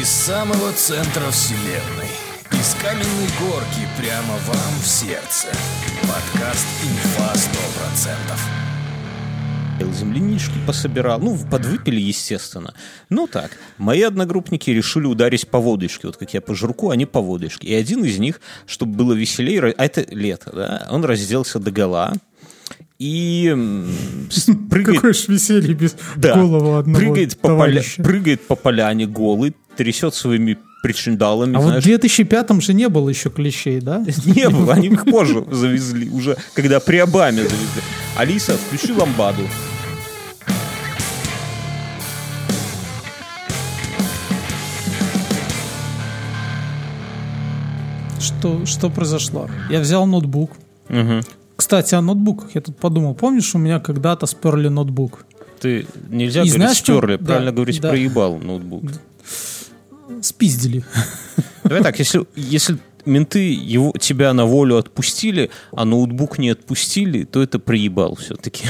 Из самого центра вселенной. Из каменной горки прямо вам в сердце. Подкаст «Инфа 100%». Землянички пособирал. Ну, подвыпили, естественно. Ну так, мои одногруппники решили ударить по водочке. Вот как я по жирку, они по водочке. И один из них, чтобы было веселее, а это лето, да, он разделся до гола, и прыгает, Какое ж веселье без да, головы одного прыгает, по поля- прыгает по поляне голый, трясет своими причиндалами, А вот знаешь. в 2005-м же не было еще клещей, да? Не было, они их позже завезли, уже когда при Обаме завезли. Алиса, включи ламбаду. Что, что произошло? Я взял ноутбук. Мгм. Кстати, о ноутбуках я тут подумал. Помнишь, у меня когда-то сперли ноутбук? Ты нельзя И говорить знаешь, что- стерли, да, правильно говорить да. проебал ноутбук. Спиздили. Давай так, если, если менты его, тебя на волю отпустили, а ноутбук не отпустили, то это проебал все-таки.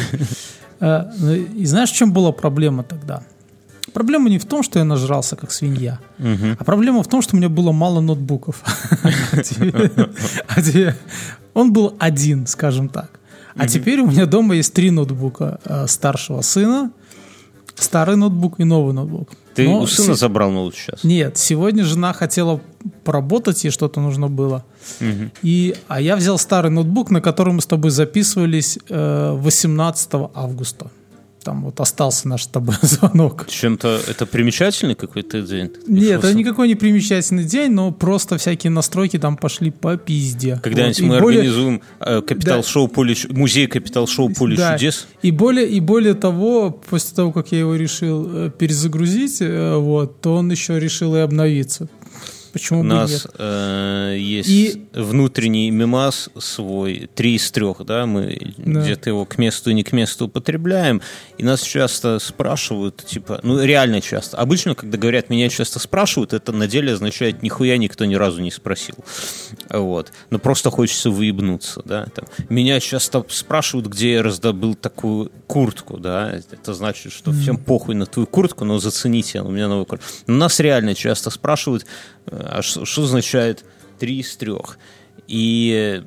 Э, ну, И знаешь, в чем была проблема тогда? Проблема не в том, что я нажрался как свинья, а проблема в том, что у меня было мало ноутбуков. А Он был один, скажем так. А теперь у меня дома есть три ноутбука э, старшего сына, старый ноутбук и новый ноутбук. Ты Но у сына се- забрал ноут сейчас? Нет, сегодня жена хотела поработать, ей что-то нужно было. И, а я взял старый ноутбук, на котором мы с тобой записывались э, 18 августа. Там вот остался наш с тобой звонок. Чем-то это примечательный какой-то день? Нет, это никакой не примечательный день, но просто всякие настройки там пошли по пизде. Когда-нибудь Вот. Мы более- организуем э, капитал-шоу поле, Чу- музей капитал-шоу поле Да. чудес. И более, и более того, после того, как я его решил э, перезагрузить, э, вот, то он еще решил и обновиться. Почему У бы нас нет? э, есть И- внутренний мемас свой, три из трех, да, мы Да. где-то его к месту и не к месту употребляем, и нас часто спрашивают, типа, ну реально часто. Обычно, когда говорят, меня часто спрашивают, это на деле означает, нихуя никто ни разу не спросил. Вот. Но просто хочется выебнуться, да. Там. Меня часто спрашивают, где я раздобыл такую куртку, да. Это значит, что всем похуй на твою куртку, но зацените, у меня новая куртка. Но нас реально часто спрашивают, а что, означает три из трех? И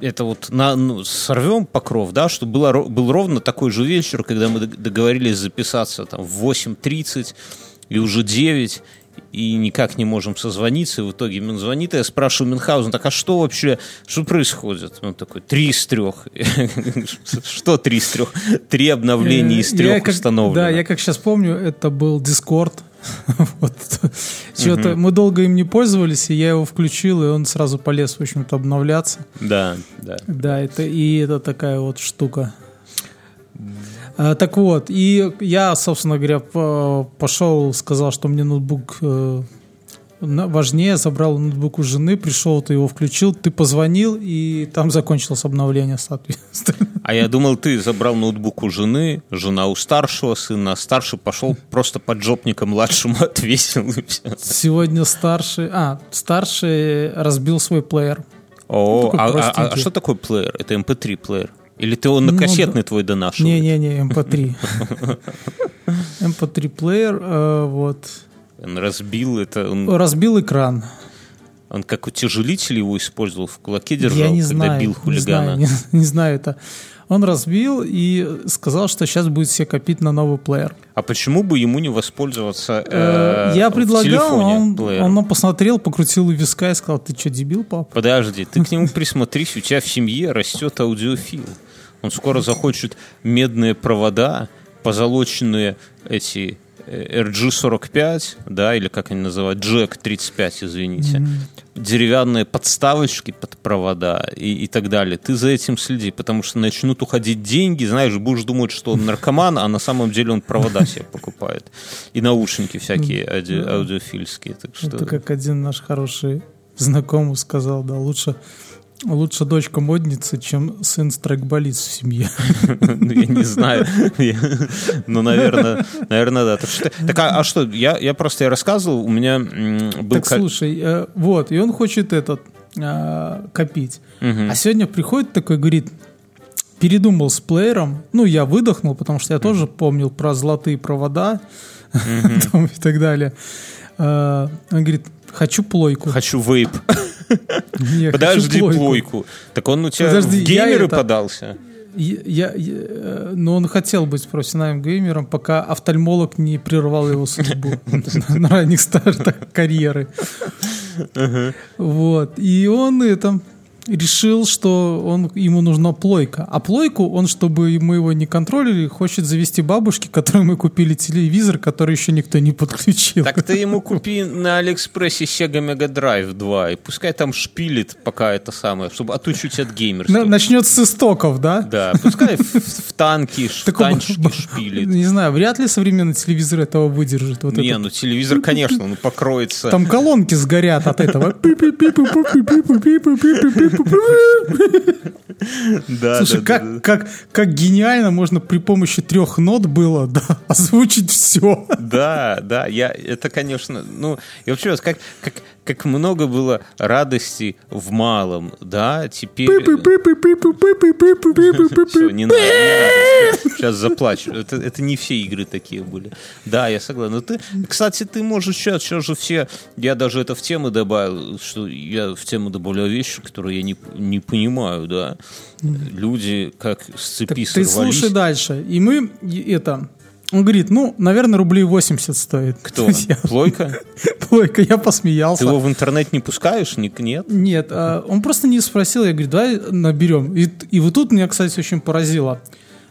это вот на, ну, сорвем покров, да, что было, был ровно такой же вечер, когда мы дог- договорились записаться там в 8.30 и уже 9, и никак не можем созвониться, и в итоге он звонит, и я спрашиваю Мюнхгаузен, так а что вообще, что происходит? Он такой, три из трех. Что три из трех? Три обновления из Э, трех установлено. Да, я как сейчас помню, это был Discord. Вот. Чё-то мы долго им не пользовались, и я его включил, и он сразу полез, в общем-то, обновляться. Да, да. Да, это и это такая вот штука. А, так вот, и я, собственно говоря, по- пошел, сказал, что мне ноутбук э, важнее, забрал ноутбук у жены, пришел, ты его включил, ты позвонил, и там закончилось обновление, соответственно. А я думал, ты забрал ноутбук у жены, жена у старшего сына, а старший пошел просто под жопника младшему отвесил и все. Сегодня старший, а, старший разбил свой плеер. О, Такой а, а- а- а что такое плеер? Это MP3 плеер? Или ты он на Ну, кассетный твой донашивал? Не-не-не, MP3. MP3 плеер, э, вот. Он разбил это, он, Разбил экран. он как утяжелитель его использовал, в кулаке держал, Я не когда знаю, бил не хулигана. знаю, не, не знаю это. Он разбил и сказал, что сейчас будет себе копить на новый плеер. А почему бы ему не воспользоваться Э, э, Я предлагал, телефоне он, он посмотрел, покрутил у виска и сказал, ты что, дебил, пап? Подожди, ты к нему присмотрись, у тебя в семье растет аудиофил. Он скоро захочет медные провода, позолоченные эти RG45, да, или как они называют, Jack 35, извините, деревянные подставочки под провода и, и так далее. Ты за этим следи, потому что начнут уходить деньги, знаешь, будешь думать, что он наркоман, а на самом деле он провода себе покупает. И наушники всякие ауди- аудиофильские. Так что... Это как один наш хороший знакомый сказал, да, лучше, лучше дочка модницы, чем сын страйкболист в семье. Ну, Я не знаю. Ну, наверное, наверное, да. Так, а, а что, я, просто я рассказывал, у меня был... Так слушай, э, вот, и он хочет этот а, копить. А сегодня приходит такой, говорит, передумал с плеером. Ну, я выдохнул, потому что я тоже помнил про золотые провода. и так далее. А, Он говорит, хочу плойку. Хочу вейп. Не, Подожди, плойку. плойку. Так он у тебя Подожди, в геймеры это- подался? Я, я- я, э, но он хотел быть профессиональным геймером, пока офтальмолог не прервал его судьбу на ранних стартах карьеры. Вот. И он это решил, что он, ему нужна плойка. А плойку он, чтобы мы его не контролили, хочет завести бабушки, которой мы купили телевизор, который еще никто не подключил. Так ты ему купи на Алиэкспрессе Sega Mega Drive 2, и пускай там шпилит пока это самое, чтобы отучить от геймерства. Начнет с истоков, да? Да, пускай в, танки, в танчики шпилит. Не знаю, вряд ли современный телевизор этого выдержит. Не, ну телевизор, конечно, он покроется. Там колонки сгорят от этого. Да, Слушай, да, да, как, как, как гениально можно при помощи трех нот было да, озвучить все. Да, да, я, это, конечно, ну, и вообще, как, как, как много было радости в малом, да, теперь... Все, не надо, не надо. Сейчас заплачу. Это, это не все игры такие были. Да, я согласен. Но ты, кстати, ты можешь сейчас, сейчас же все... Я даже это в тему добавил, что я в тему добавляю вещи, которые я не, не понимаю, да. Люди как с цепи Ты сорвались. слушай дальше. И мы это... Он говорит, ну, наверное, рублей 80 стоит. Кто? Я- Плойка? Плойка, я Ты посмеялся. его в интернет не пускаешь? Ник- Нет? Нет, а, он просто не спросил, я говорю, давай наберем. И, и вот тут меня, кстати, очень поразило.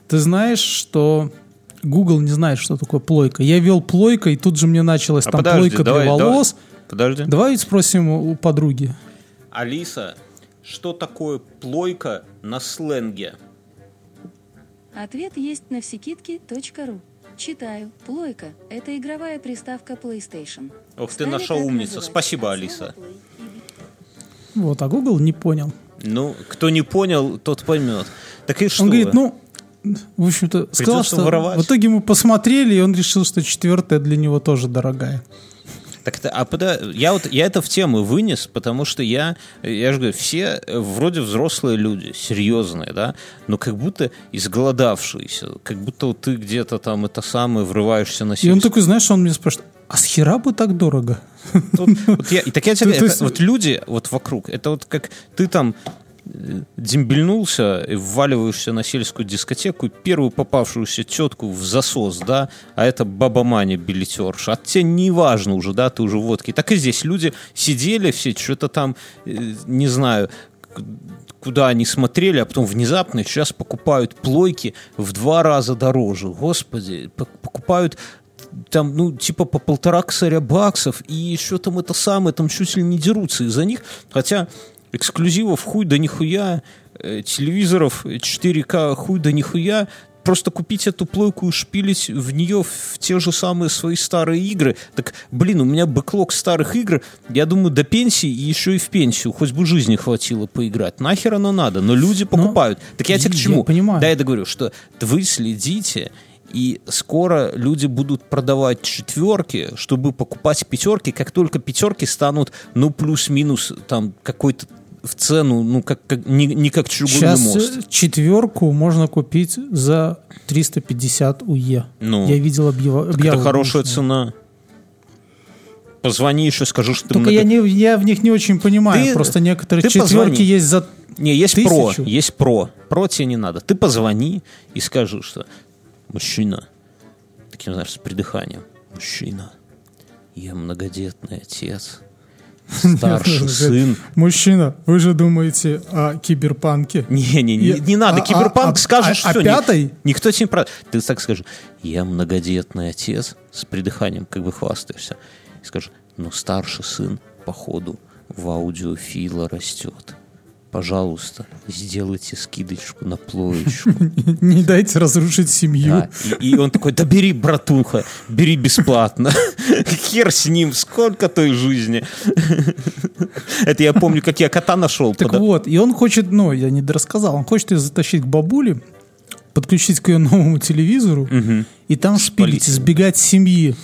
Ты знаешь, что Google не знает, что такое плойка. Я вел плойка, и тут же мне началась А там подожди, плойка давай, для давай. волос. Подожди. Давай спросим у у подруги. Алиса, что такое плойка на сленге? Ответ есть на всекидки.ру. Читаю. Плойка – это игровая приставка PlayStation. Ох, ты наша умница. называть Спасибо, Алиса. Вот, а Google не понял. Ну, кто не понял, тот поймет. Так и что? Он говорит, ну, в общем-то, сказал, что воровать. в итоге мы посмотрели, и он решил, что четвертая для него тоже дорогая. Так, это- а пода- я вот я это в тему вынес, потому что я, я же говорю, все э, вроде взрослые люди, серьезные, да, но как будто изголодавшиеся, как будто вот ты где-то там это самое врываешься на И он такой, знаешь, он меня спрашивает, а с хера бы так дорого? Вот, вот я, так я тебе это вот люди вот вокруг, это вот как ты там дембельнулся и вваливаешься на сельскую дискотеку, первую попавшуюся тетку в засос, да, а это баба Маня билетерша, а тебе не важно уже, да, ты уже водки. Так и здесь люди сидели все, что-то там, э, не знаю, куда они смотрели, а потом внезапно сейчас покупают плойки в два раза дороже. Господи, покупают там, ну, типа по полтора косаря баксов, и еще там это самое, там чуть ли не дерутся из-за них, хотя эксклюзивов хуй да нихуя, э, телевизоров 4К хуй да нихуя, просто купить эту плойку и шпилить в нее в те же самые свои старые игры. Так, блин, у меня бэклог старых игр, я думаю, до пенсии и еще и в пенсию, хоть бы жизни хватило поиграть. Нахер оно надо? Но люди покупают. так я тебе к я чему? понимаю. Да, я договорю, что вы следите, и скоро люди будут продавать четверки, чтобы покупать пятерки, как только пятерки станут, ну, плюс-минус, там, какой-то в цену, ну, как, как- не, не как чугунный Сейчас мост. э, четверку можно купить за 350 УЕ. Ну, Я видел объяву. это хорошая цена. Позвони еще, скажу, что ты Только много- я, не, я в них не очень понимаю. Ты- Просто некоторые ты четверки позвони. есть за... Не, есть про, Тысячу? есть про. Про тебе не надо. Ты позвони и скажи, что мужчина, таким, знаешь, с придыханием, мужчина, я многодетный отец, старший сын. Мужчина, вы же думаете о киберпанке? Не, не, не, Я- не надо, а- киберпанк а- а- скажешь а все. пятой? Никто тебе не про... Ты так скажи, я многодетный отец с придыханием, как бы хвастаешься. И скажи, ну старший сын, походу, в аудиофила растет. Пожалуйста, сделайте скидочку на плоечку. Не дайте разрушить семью. И, он такой, да бери, братуха, бери бесплатно. Хер с ним, сколько той жизни. Это я помню, как я кота нашел. Так вот, и он хочет, ну, я не дорассказал, он хочет ее затащить к бабуле, подключить к ее новому телевизору и там шпилить, с семьи.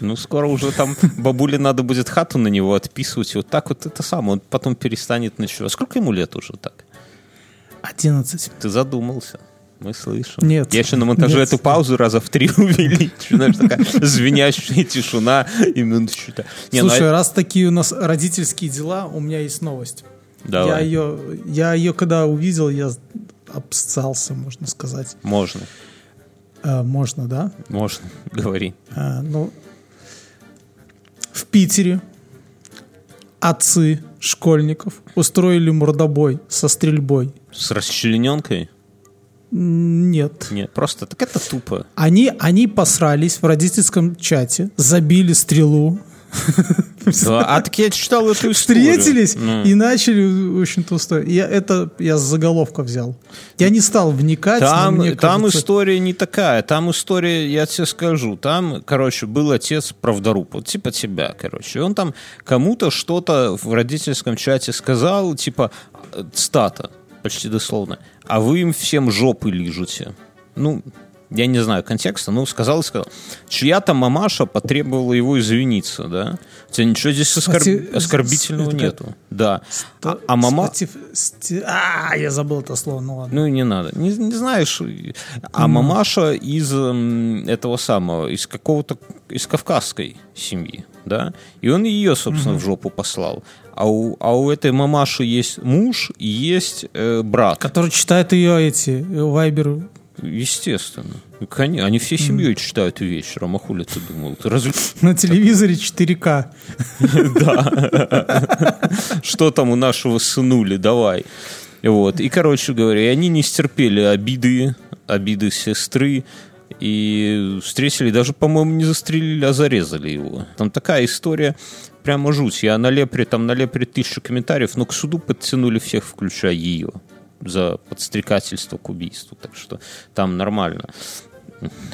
Ну, скоро уже там бабуле надо будет хату на него отписывать. И вот так вот это самое. Он потом перестанет ночевать. Сколько ему лет уже так? 11. Ты задумался. Мы слышим. Нет. Я еще на монтаже Нет. эту паузу раза в три увеличу. Знаешь, такая звенящая тишина. И минуточку-то. Не, ну, Слушай, а- раз такие у нас родительские дела, у меня есть новость. Я давай. ее, я ее когда увидел, я обссался, можно сказать. Можно. Э, можно, да? Можно. Говори. Э, ну, в Питере отцы школьников устроили мордобой со стрельбой. С расчлененкой? Нет. Нет, просто так это тупо. Они, они посрались в родительском чате, забили стрелу, а так я читал эту историю. встретились Ну. и начали, общем-то, устроить. Я это я с заголовка взял. Я не стал вникать, Там, там история не такая. Там история, я тебе скажу, там, короче, был отец правдоруб, вот типа тебя, короче. И он там кому-то что-то в родительском чате сказал, типа, э, стата, почти дословно. А вы им всем жопы лижете. Ну, я не знаю контекста, но сказал и сказал. Чья-то мамаша потребовала его извиниться, да? Тебя ничего здесь оскор- Кстати, оскорбительного это нету. Да. А, а мама... Статив- сти- А, я забыл это слово, ну ладно. Ну не надо. Не, не знаешь. А мамаша из этого самого, из какого-то, из кавказской семьи, да? И он ее, собственно, в жопу послал. А у, а у этой мамаши есть муж и есть э, брат. Который читает ее эти вайберы. Естественно. Они всей семьей читают вечером. А хули ты думал? Ты разве... На телевизоре 4К. Что там у нашего сынули? Давай. Вот. И, короче говоря, они не стерпели обиды, обиды сестры, и встретили, даже, по-моему, не застрелили, а зарезали его. Там такая история, прямо жуть. Я на Лепре, там на Лепре тысячу комментариев, но к суду подтянули всех, включая ее, за подстрекательство к убийству. Так что там нормально.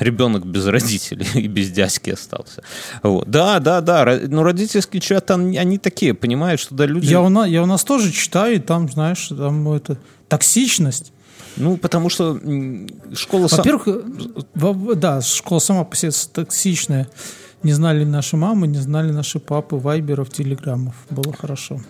Ребенок без родителей и без дядьки остался. Вот. Да, да, да. Но родительский чат, они, такие, понимаешь, туда люди... Я у, нас, я у нас тоже читаю, и там, знаешь, там это токсичность. Ну, потому что школа... сам- Во-первых, во- да, школа сама по себе токсичная. Не знали наши мамы, не знали наши папы, вайберов, телеграммов. Было хорошо.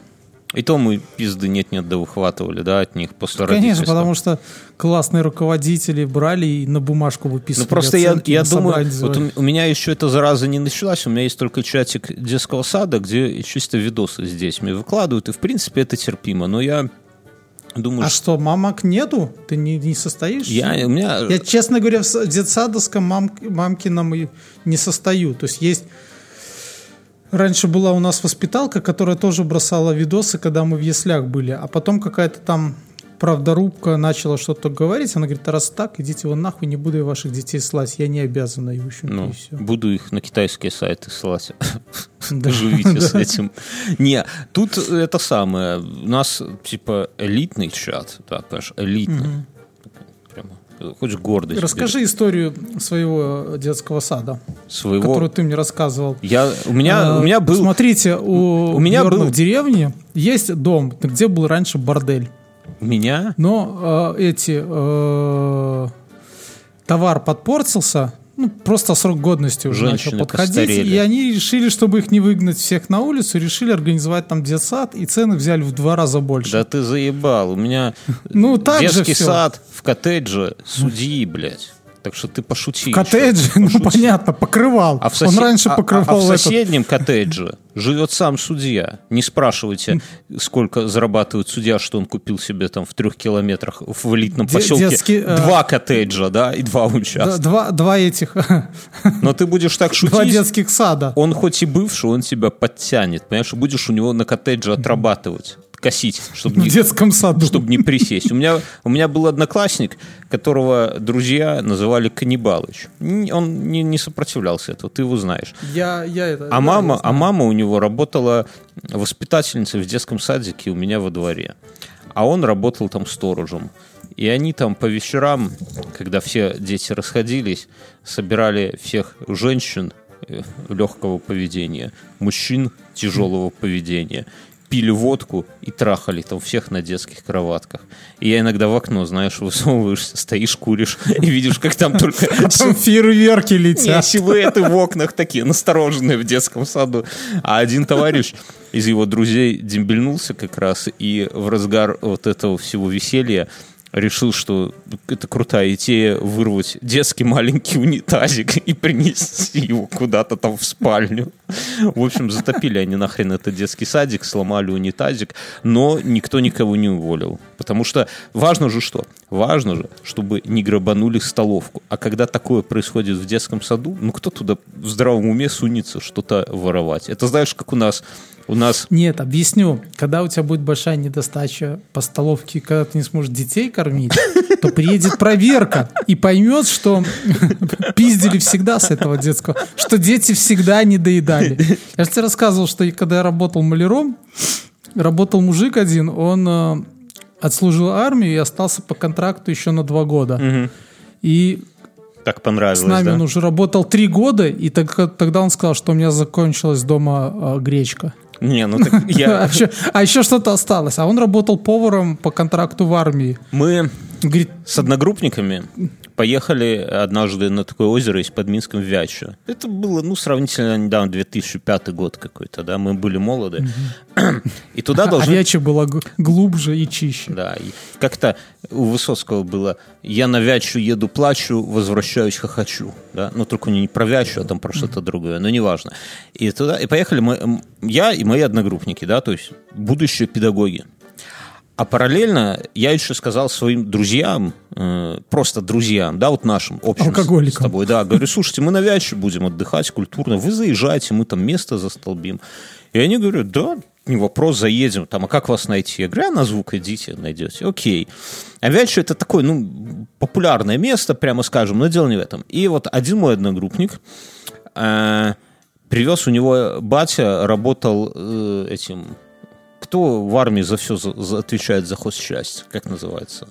И то мы пизды нет-нет да выхватывали, да, от них после Конечно, потому что классные руководители брали и на бумажку выписывали Ну, просто я, оценки, я на думаю, вот у, у меня еще эта зараза не началась, у меня есть только чатик детского сада, где чисто видосы с детьми выкладывают, и, в принципе, это терпимо, но я думаю, А что, мамок нету? Ты не, не состоишь? я, у меня... Я, честно говоря, в детсадовском мам, мамкином и не состою. То есть есть... Раньше была у нас воспиталка, которая тоже бросала видосы, когда мы в яслях были. А потом какая-то там правдорубка начала что-то говорить. Она говорит, «А раз так, идите вы нахуй, не буду я ваших детей слать. Я не обязана. И, в общем-то, Ну, и всё. буду их на китайские сайты ссылать. Да. Живите с этим. Не, тут это самое. У нас, типа, элитный чат. Да, понимаешь, элитный. Хочешь гордость. Расскажи историю своего детского сада, своего. которую ты мне рассказывал. Я, у меня, у меня А, был... Смотрите, у, у меня был- в деревне есть дом, где был раньше бордель. У меня... Но э, эти э, товар подпортился, ну, просто срок годности уже Женщины начал подходить, постарели. и они решили, чтобы их не выгнать всех на улицу, решили организовать там детсад, и цены взяли в два раза больше. Да ты заебал. У меня Ну, так же детский всё. сад в коттедже судьи, блядь. Так что ты пошути. еще. Коттедж, ну Пошути. понятно, покрывал. А в, Он сосед- раньше а- а- покрывал а в этот. соседнем коттедже живет сам судья. Не спрашивайте, сколько зарабатывает судья, что он купил себе там в трех километрах в элитном Де- поселке. детский, э, Два коттеджа, да, и два участка. Два, два этих, Но ты будешь так два шутить, детских сада. он хоть и бывший, он тебя подтянет, понимаешь, будешь у него на коттедже отрабатывать, косить, чтобы В не, детском саду. чтобы не присесть. У меня, у меня был одноклассник, которого друзья называли Каннибалыч. Он не, не сопротивлялся этого, ты его знаешь. Я, я это, А да, мама, я а мама у него работала воспитательницей в детском садике у меня во дворе. А он работал там сторожем. И они там по вечерам, когда все дети расходились, собирали всех женщин э, легкого поведения, мужчин тяжелого поведения, пили водку и трахали там всех на детских кроватках. И я иногда в окно, знаешь, высовываешься, стоишь, куришь и видишь, как там только Там фейерверки летят. силуэты в окнах такие настороженные в детском саду. А один товарищ из его друзей дембельнулся как раз, и в разгар вот этого всего веселья решил, что это крутая идея вырвать детский маленький унитазик и принести его куда-то там в спальню. В общем, затопили они нахрен этот детский садик, сломали унитазик, но никто никого не уволил. Потому что важно же что? Важно же, чтобы не грабанули столовку. А когда такое происходит в детском саду, ну кто туда в здравом уме сунется что-то воровать? Это знаешь, как у нас у нас... Нет, объясню. Когда у тебя будет большая недостача по столовке, когда ты не сможешь детей кормить, то приедет проверка и поймет, что пиздили всегда с этого детского, что дети всегда не доедали. Я же тебе рассказывал, что когда я работал маляром, работал мужик один, он э, отслужил армию и остался по контракту еще на два года. И так понравилось, с нами да? он уже работал три года, и так, тогда он сказал, что у меня закончилась дома э, гречка. Не, ну так я... А еще, а что-то осталось. А он работал поваром по контракту в армии. Мы с одногруппниками поехали однажды на такое озеро из под Минском в Вячу. Это было, ну, сравнительно недавно, 2005 год какой-то, да, мы были молоды. И туда а должны... Вяча была глубже и чище. Да, как-то у Высоцкого было «Я на Вячу еду, плачу, возвращаюсь, хохочу». Да? Ну, только не про Вячу, а там про что-то другое, но неважно. И туда, и поехали мы, я и мои одногруппники, да, то есть будущие педагоги. А параллельно я еще сказал своим друзьям, э, просто друзьям, да, вот нашим общим с- Алкоголикам. с тобой, да, говорю, слушайте, мы на Вяче будем отдыхать культурно, вы заезжайте, мы там место застолбим. И они говорят, да, не вопрос, заедем. Там, а как вас найти? Я говорю, а на звук идите, найдете. Окей. А Вяче это такое, ну, популярное место, прямо скажем, но дело не в этом. И вот один мой одногруппник э, привез у него батя, работал э, этим... Кто в армии за все за- за- отвечает за хозчасть? Как называется?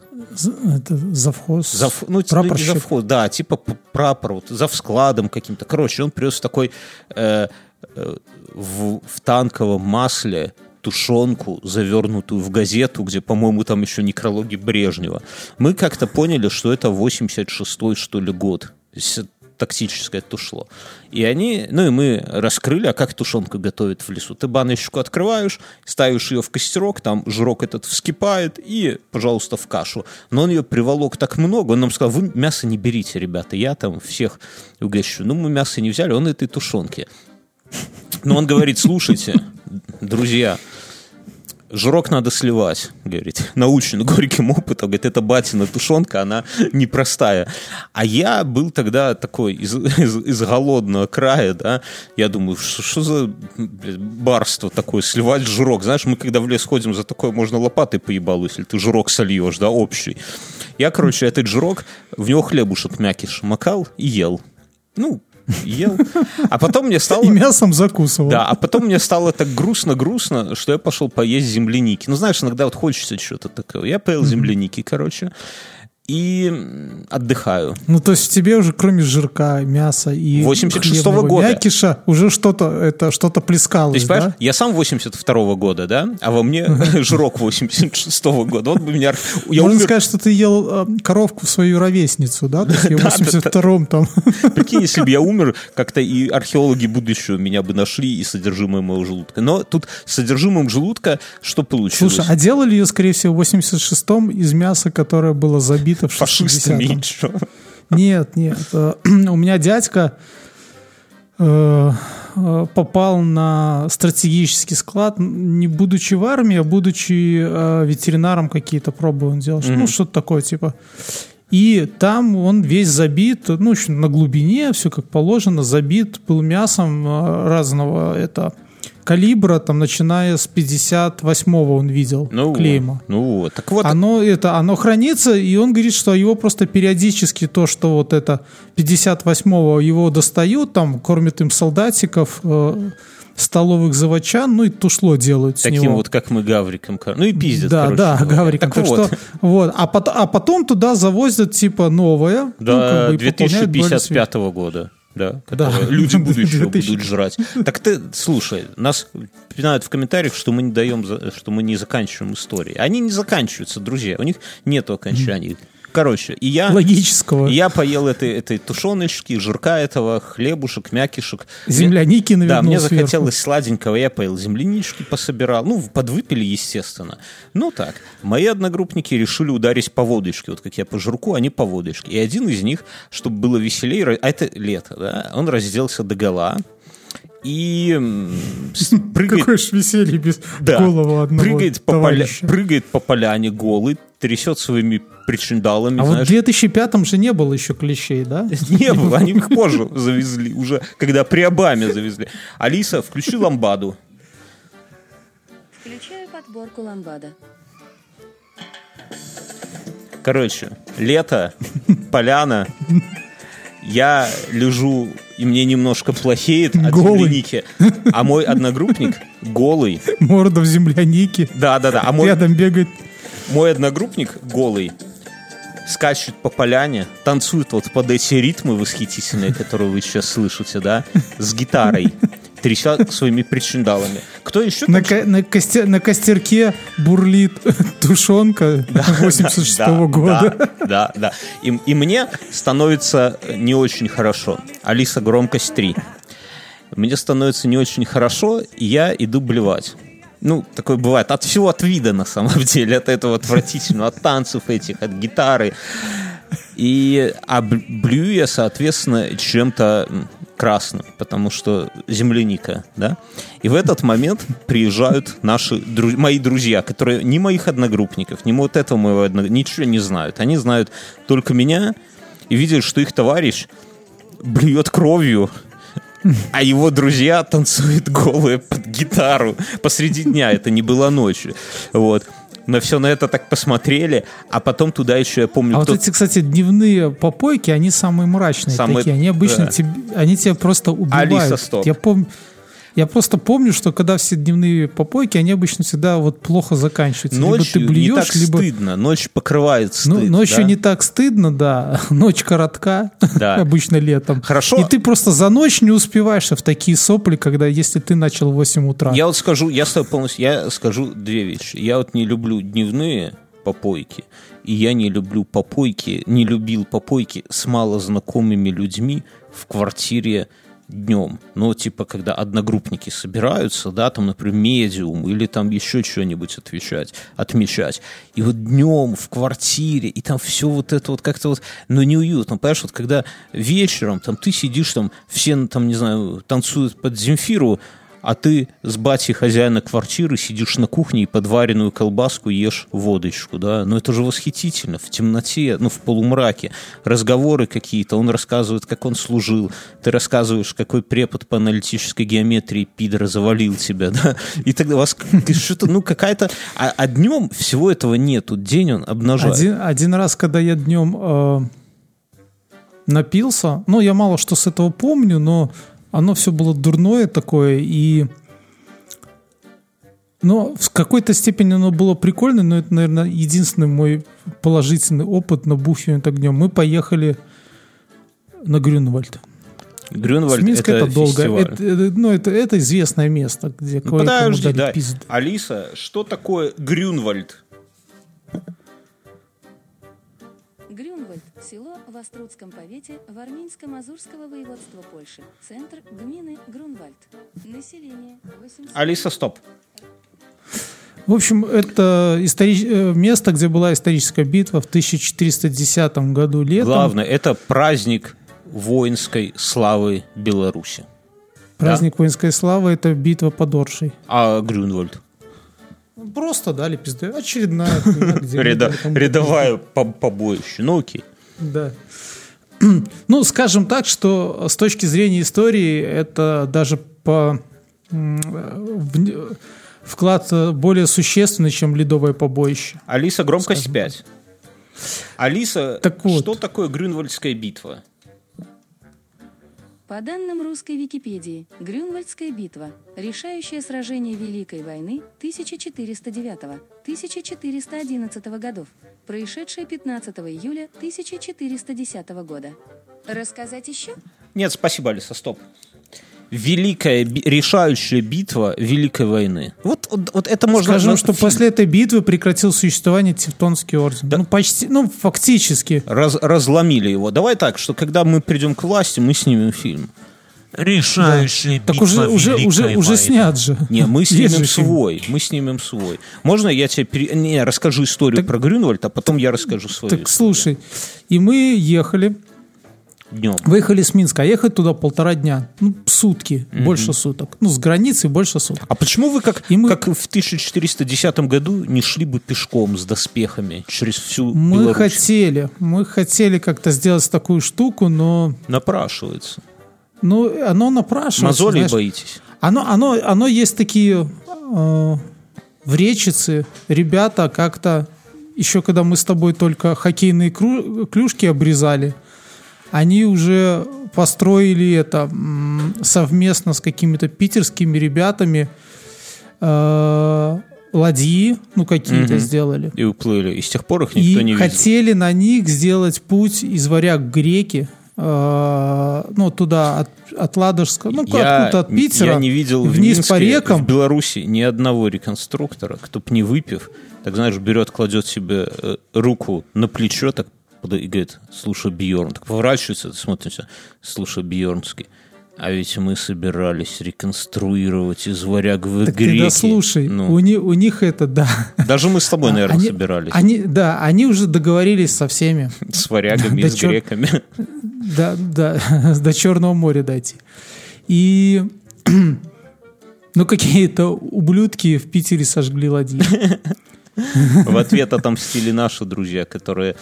Это завхоз. Зав, ну, типа, прапорщик. завхоз, да, типа прапор, вот, зав складом каким-то. Короче, он привез такой э, э, в, в танковом масле тушенку, завернутую в газету, где, по-моему, там еще некрологи Брежнева. Мы как-то поняли, что это 86-й, что ли, год. Токсическое тушло. И они, ну и мы раскрыли, а как тушенку готовят в лесу. Ты баночку открываешь, ставишь ее в костерок, там жирок этот вскипает, и, пожалуйста, в кашу. Но он ее приволок так много, он нам сказал, вы мясо не берите, ребята, я там всех угощу. Ну, мы мясо не взяли, он этой тушенки. Но он говорит, слушайте, друзья, жирок надо сливать, говорит, научен горьким опытом, говорит, это батина тушенка, она непростая. А я был тогда такой из, из, из голодного края, да, я думаю, что, что за барство такое, сливать жирок, знаешь, мы когда в лес ходим, за такое можно лопатой поебалу, если ты жирок сольешь, да, общий. Я, короче, этот жирок, в него хлебушек мякиш макал и ел. Ну, ел. А потом мне стало... И мясом закусывал. Да, а потом мне стало так грустно-грустно, что я пошел поесть земляники. Ну, знаешь, иногда вот хочется чего-то такого. Я поел земляники, короче, и отдыхаю. Ну, то есть тебе уже кроме жирка, мяса и 86-го хлебного года. мякиша уже что-то это что-то То плескалось, есть, понимаешь, да? я сам 82-го года, да, а во мне жирок 86-го года. Вот бы меня... Я Можно умер, сказать, что ты ел э, коровку свою ровесницу, да? То есть я в 82-м там. прикинь, если бы я умер, как-то и археологи будущего меня бы нашли и содержимое моего желудка. Но тут с содержимым желудка что получилось? Слушай, а делали ее, скорее всего, в 86-м из мяса, которое было забито в 60-м? Фашистами еще. Нет, нет. э, У меня дядька э, э, попал на стратегический склад, не будучи в армии, а будучи э, ветеринаром какие-то пробы он делал. Ну, что-то такое, типа. И там он весь забит, ну, на глубине, все как положено, забит был мясом разного это калибра, там, начиная с 58-го он видел Ну, клейма. ну вот. Так вот, Оно это, оно хранится, и он говорит, что его просто периодически то, что вот это 58-го его достают, там кормят им солдатиков, э, столовых заводчан, ну и тушло делают с таким него. вот, как мы гавриком. Ну и пиздят, да, короче да, говоря. Гавриком. Так, Так, вот, что, вот. А, пот- а потом туда завозят типа новое. ну, до как бы, и пополняют более свежее. 2055 года. Да, Да. люди будущего 2000. будут жрать. Так ты, слушай, нас пинают в комментариях, что мы не даем, что мы не заканчиваем истории. Они не заканчиваются, друзья. У них нет окончаний. Короче, и я... Логического. и я поел этой, этой тушеночки, жирка этого, хлебушек, мякишек. Земляники Мне- Да, мне сверху. захотелось сладенького, я поел землянички, пособирал. Ну, подвыпили, естественно. Ну так, мои одногруппники решили ударить по водочке. Вот как я по жирку, они по водочке. И один из них, чтобы было веселее, а это лето, да, он разделся до гола и прыгает Какое ж веселье без да. головы одного прыгает, по поля- прыгает по поляне голый, трясет своими причиндалами, А вот знаешь. в 2005 же не было еще клещей, да? Не было, они их позже завезли, уже когда при Обаме завезли. Алиса, включи ламбаду. Включаю подборку ламбада. Короче, лето, поляна, я лежу, и мне немножко плохеет от Голый. земляники, а мой одногруппник голый. Морда в землянике. Да-да-да, а мой, Рядом бегает. Мой одногруппник голый скачет по поляне, танцует вот под эти ритмы восхитительные, которые вы сейчас слышите, да, с гитарой, тряся своими причиндалами. Кто еще На, ко- на, косте- на костерке бурлит тушенка 86 Да, года. Да, да, да. И, и мне становится не очень хорошо. Алиса, громкость 3. Мне становится не очень хорошо, и я иду блевать. Ну, такое бывает. От всего от вида, на самом деле. От этого отвратительного. От танцев этих, от гитары. И, а я, соответственно, чем-то красным, потому что земляника, да. И в этот момент приезжают наши мои друзья, которые ни моих одногруппников, ни вот этого моего одногруппника, ничего не знают. Они знают только меня и видят, что их товарищ блюет кровью, а его друзья танцуют голые под гитару посреди дня. Это не было ночью. Вот. На все на это так посмотрели, а потом туда еще, я помню, А вот кто- эти, кстати, дневные попойки, они самые мрачные Самые- такие. Они обычно да. тебе, они тебя просто убивают. Алиса, стоп. Я помню. Я просто помню, что когда все дневные попойки, они обычно всегда вот плохо заканчиваются. ночью либо ты не блюешь, так либо... стыдно, ночь покрывает Ну, стыд. ночью да? не так стыдно, да. Ночь коротка, Да. обычно летом. Хорошо. И ты просто за ночь не успеваешь в такие сопли, когда если ты начал в 8 утра. Я вот скажу, я с тобой полностью, я скажу две вещи. Я вот не люблю дневные попойки, и я не люблю попойки, не любил попойки с малознакомыми людьми в квартире днем. Ну, типа, когда одногруппники собираются, да, там, например, медиум или там еще что-нибудь отвечать, отмечать. И вот днем в квартире, и там все вот это вот как-то вот, ну, неуютно. Понимаешь, вот когда вечером там ты сидишь, там все, там, не знаю, танцуют под Земфиру, а ты с батей хозяина квартиры сидишь на кухне и подваренную колбаску ешь водочку, да? Ну это же восхитительно, в темноте, ну в полумраке. Разговоры какие-то, он рассказывает, как он служил, ты рассказываешь, какой препод по аналитической геометрии пидора завалил тебя, да? И тогда у вас что-то, ну какая-то... А, а днем всего этого нету, день он обнажает. Один, один раз, когда я днем э, напился, ну, я мало что с этого помню, но оно все было дурное такое, и... Но в какой-то степени оно было прикольно, но это, наверное, единственный мой положительный опыт набухивания огнем. Мы поехали на Грюнвальд. Грюнвальд С Минска это, это, долго. фестиваль. Это, это- ну, это, это известное место, где Ну, кое-кому подожди, дали да. пизду. Алиса, что такое Грюнвальд? Село в Острудском повете в Армянско-Мазурского воеводства Польши. Центр гмины Грунвальд. Население 800... Алиса, стоп. В общем, это историч- э, место, где была историческая битва в 1410 году летом. Главное, это праздник воинской славы Беларуси. Праздник воинской славы – это битва под Оршей. А Грюнвальд? Просто дали пизды. Очередная рядовая по- побоище. Ну окей. Да. Ну, скажем так, что с точки зрения истории это даже по вклад более существенный, чем ледовое побоище. Алиса, громкость 5. Алиса, Так вот. что такое Грюнвальдская битва? По данным русской Википедии, Грюнвальдская битва – решающее сражение Великой войны 1409-1411 годов, происшедшее 15 июля 1410 года. Рассказать еще? Нет, спасибо, Алиса, стоп. Великая, решающая битва Великой войны. Вот, вот, вот это можно... Скажем, на- что фильм. после этой битвы прекратил существование Тевтонский орден. Ну, почти, ну, фактически. Раз- разломили его. Давай так, что когда мы придем к власти, мы снимем фильм. Решающая Так битва уже, уже, уже, уже войны. снят же. Не, мы снимем фильм. свой. Мы снимем свой. Можно я тебе пере- не, расскажу историю про Грюнвальд, а потом я расскажу свою Так слушай, и мы ехали, днем. выехали с Минска, а ехать туда полтора дня. Ну, сутки, больше суток. Ну, с границы больше суток. А почему вы как, И мы- как в 1410 году не шли бы пешком с доспехами через всю Мы Беларусь? хотели, мы хотели как-то сделать такую штуку, но Напрашивается. ну, оно напрашивается. Мозолей знаешь. боитесь? Оно, оно, оно есть такие э, в речице ребята как-то еще когда мы с тобой только хоккейные клюшки обрезали, они уже построили это совместно с какими-то питерскими ребятами э, ладьи, ну какие-то Мгм. сделали. И уплыли. И с тех пор их никто И не видел. хотели на них сделать путь из варяг Греки, э, ну, туда, от, от Ладожска, ну, я, откуда от Питера, я не видел в вниз Минске, по рекам. в Беларуси ни одного реконструктора, кто б не выпив, так знаешь, берет, кладет себе э, руку на плечо, так и говорит, слушай, Бьорн, так поворачивается, смотрите, слушай, Бьорнский, а ведь мы собирались реконструировать из варяг в Так греки. ты дослушай, Ну, у, ни- у них это, да. даже мы с тобой, наверное, они, собирались. Они, да, они уже договорились со всеми. С варягами Да и с чё- греками. Да, да, до Черного моря дойти. И ну какие-то ублюдки в Питере сожгли ладьи. В ответ отомстили наши друзья, которые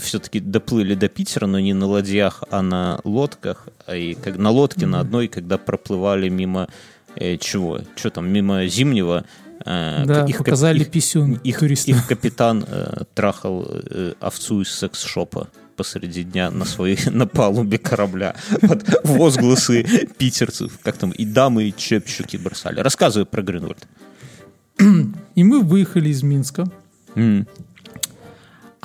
все-таки доплыли до Питера, но не на ладьях, а на лодках. И как, на лодке на одной, когда проплывали мимо э, чего? Что там, мимо Зимнего. э, Да, их показали их- писюн их, туристам. их капитан э, трахал э, овцу из секс-шопа посреди дня на своей на палубе корабля под возгласы питерцев, как там и дамы, и чепчуки бросали. Рассказывай про Гринвальд. И мы выехали из Минска.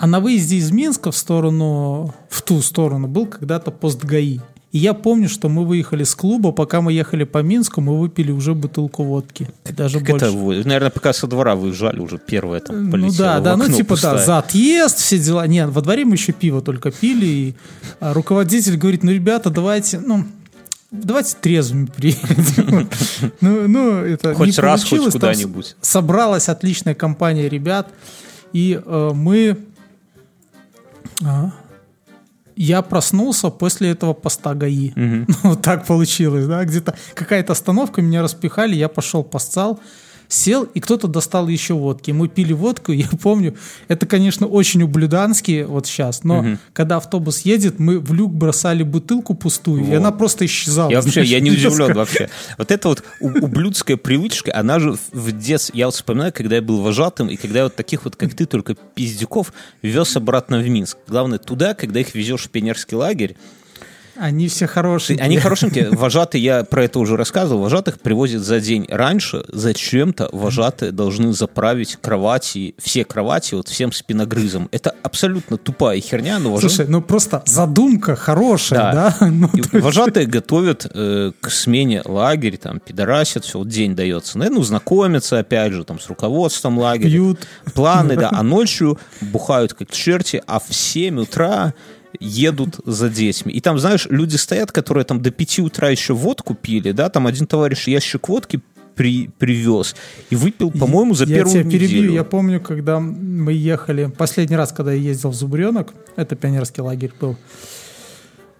А на выезде из Минска в сторону, в ту сторону был когда-то пост ГАИ. И я помню, что мы выехали с клуба, пока мы ехали по Минску, мы выпили уже бутылку водки. Даже Как больше. это, вы- наверное, пока со двора выезжали, уже первое там Ну полетело да, в да, ну типа пустая. да, за отъезд, все дела. Нет, во дворе мы еще пиво только пили, и а, руководитель говорит, ну, ребята, давайте, ну, давайте трезвыми приедем. Ну, ну, это Хоть не раз, хоть куда-нибудь. Собралась отличная компания ребят, и э, мы... а, Я проснулся после этого поста ГАИ. Мгм. Ну, вот так получилось, да, где-то какая-то остановка, меня распихали, я пошел поссал, сел, и кто-то достал еще водки. Мы пили водку, я помню, это, конечно, очень ублюдански вот сейчас, но когда автобус едет, мы в люк бросали бутылку пустую, и Во. она просто исчезала. Я вообще, я не удивлен вообще. Вот это вот ублюдская привычка, она же в детстве, я вот вспоминаю, когда я был вожатым, и когда вот таких вот, как ты, только пиздюков, вез обратно в Минск. Главное, туда, когда их везешь в пионерский лагерь, Они все хорошие. Они хорошенькие. Вожатые, я про это уже рассказывал, вожатых привозят за день раньше. Зачем-то вожатые должны заправить кровати, все кровати, вот всем спиногрызом. Это абсолютно тупая херня, но вожатые... Слушай, ну просто задумка хорошая, да? Ну, И вожатые готовят э, к смене лагерь, там, пидорасят, все, вот день дается. Наверное, знакомятся, опять же, там, с руководством лагеря. Пьют. Планы, да. А ночью бухают как черти, а в 7 утра едут за детьми. И там, знаешь, люди стоят, которые там до 5 утра еще водку пили, да, там один товарищ ящик водки при, привез и выпил, по-моему, за я первую тебя перебью. неделю. Я помню, когда мы ехали, последний раз, когда я ездил в Зубренок, это пионерский лагерь был,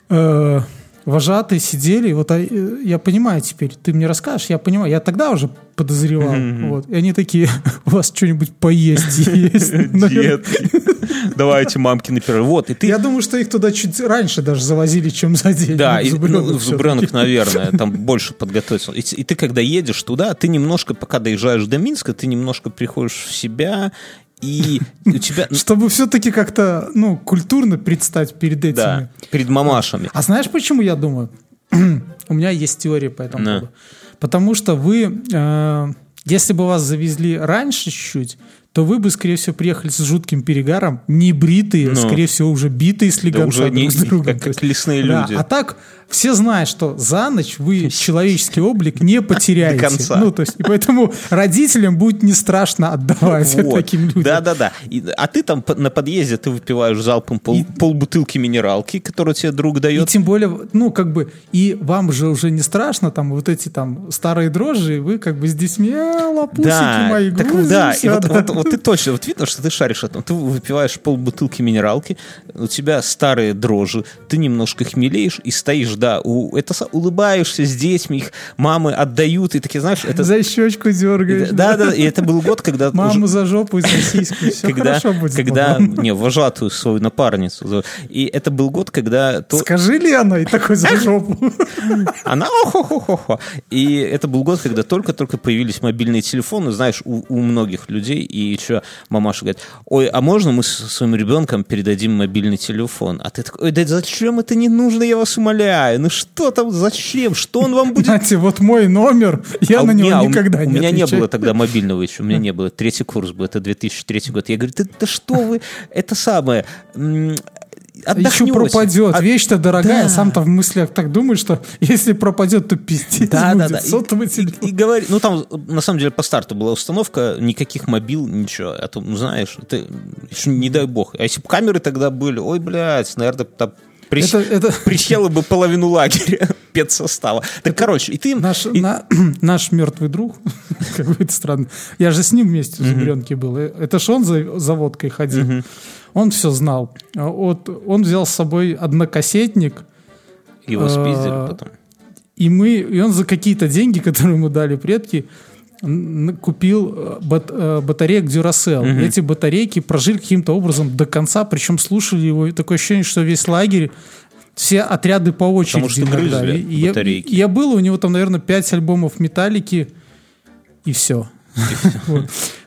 э, вожатые сидели, и вот а, я понимаю теперь, ты мне расскажешь, я понимаю, я тогда уже подозревал, вот, и они такие, у вас что-нибудь поесть есть? Детки. Давайте мамки наперед. Вот, и ты... Я думаю, что их туда чуть раньше даже завозили, чем за день. Да, Ну, и, в ну, в. Зубренок, наверное, там больше подготовиться. И, и ты, когда едешь туда, ты немножко, пока доезжаешь до Минска, ты немножко приходишь в себя, и у тебя... Чтобы все-таки как-то, ну, культурно предстать перед этими. Да, перед мамашами. А знаешь, почему я думаю? У меня есть теория по этому Да. поводу. Потому что вы, э, если бы вас завезли раньше чуть-чуть, то вы бы, скорее всего, приехали с жутким перегаром, не бритые, Ну. скорее всего, уже битые с Да уже не, друг с другом. как, как лесные да, люди. а так все знают, что за ночь вы человеческий облик не потеряете. До конца. Ну, то есть, и поэтому родителям будет не страшно отдавать Вот. таким людям. Да-да-да. И- А ты там на подъезде ты выпиваешь залпом пол, полбутылки минералки, которую тебе друг И дает. тем более, ну, как бы, и вам же уже не страшно, там, вот эти там старые дрожжи, и вы как бы с детьми, «А, лапусики Да, мои, так, грузимся», да, и вот, да. вот- вот ты точно, вот видно, что ты шаришь это. Ты выпиваешь полбутылки минералки, у тебя старые дрожжи, ты немножко хмелеешь и стоишь, да, у, это, улыбаешься с детьми, их мамы отдают, и такие, знаешь, это... За щечку дергаешь. Да, да, и это был год, когда... Маму уже- за жопу и за сиську, все когда, хорошо будет. когда, потом. не, вожатую свою напарницу. И это был год, когда... то- Скажи Лена, и такой за жопу. Она охо-хо-хо-хо. И это был год, когда только-только появились мобильные телефоны, знаешь, у, у многих людей. И еще мамаша говорит, ой, а можно мы своим ребенком передадим мобильный телефон? А ты такой, ой, да зачем это не нужно, я вас умоляю? Ну что там, зачем? Что он вам будет Знаете, вот мой номер, я А у на него меня- у- никогда у не меня не отвечаю. было тогда мобильного еще, у меня не было. Третий курс был, это 2003 год. Я говорю, да, да что вы, это самое, Еще пропадет. А- Вещь-то дорогая, Да. сам-то в мыслях так думаешь, что если пропадет, то пиздец Да, да, будет. да. И- Сотовый И, телефон. и говори, ну там на самом деле по старту была установка, никаких мобил, ничего. А то, ну, знаешь, еще не дай бог. А если бы камеры тогда были, ой, блядь, наверное, там прис- Это- это- присела бы половину лагеря педсостава. Так, короче, и ты... Наш, и- на- наш мертвый друг, как бы это странно. Я же с ним вместе в Зубренке был. Э, Это ж он за, за водкой ходил. Он все знал. А Вот он взял с собой однокассетник, Его спиздили а, потом. и мы, и он за какие-то деньги, которые ему дали предки, купил э, бат- э, батареек Duracell. Эти батарейки прожили каким-то образом до конца, причем слушали его. И такое ощущение, что весь лагерь, все отряды по очереди. что иногда. грызли И я, батарейки. и я был, у него там, наверное, 5 альбомов металлики, и все.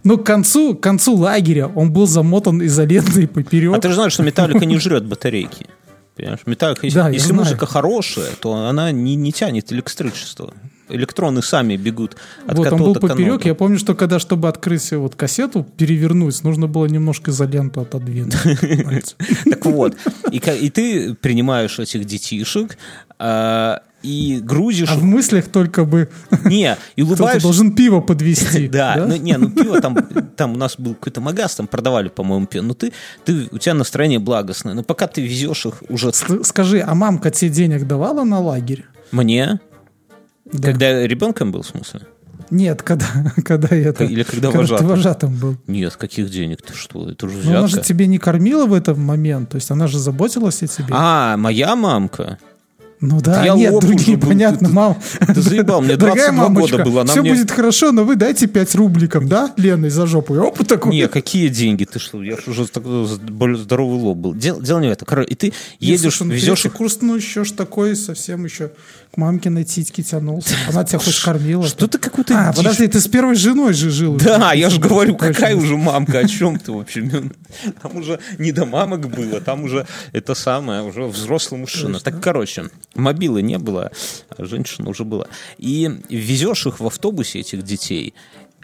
Но к концу, к концу лагеря он был замотан изолентой поперек. А ты же знаешь, что металлика не жрет батарейки. Понимаешь? Металлика, если, Да, я если знаю. музыка хорошая, то она не, не тянет электричество. Электроны сами бегут от вот он был катода поперек. аноду. Я помню, что когда, чтобы открыть вот кассету, перевернуть, нужно было немножко изоленту отодвинуть. Так вот, и, ты принимаешь этих детишек а, и грузишь... А в мыслях только бы Не, и улыбаешься. должен пиво подвести. Да, ну не, ну пиво там, там у нас был какой-то магаз, там продавали, по-моему, пиво. Ну ты, ты, у тебя настроение благостное. Но пока ты везешь их уже Скажи, а мамка тебе денег давала на лагерь? мне, Да. когда ребенком был, в смысле? Нет, когда, когда я это, Или когда ты вожатым? вожатым был. Нет, каких денег? Ты что? Это уже Но она же взятка. тебе не кормила в этот момент, то есть она же заботилась о тебе. А, моя мамка? Ну да, я нет, другие, понятно, ты- мам. ты заебал, мне Дорогая 22 года мамочка, было, она все мне- будет хорошо, но вы дайте 5 рубликов, да, Лена, за жопу. И оп, такой. Не, какие деньги? Ты что? Я уже более здоровый лоб был. Дело, дело не в этом. Короче, и ты Нет, едешь, слушай, ну, везешь их... курс, ну еще ж такой совсем еще к мамкиной титьке тянулся. Она тебя хоть кормила. Что ты какую-то А, подожди, ты с первой женой же жил. Да, я же говорю, какая уже мамка, о чем ты вообще? Там уже не до мамок было, там уже это самое, уже взрослый мужчина. Так, короче, мобилы не было, а женщина уже была. И везешь их в автобусе, этих детей,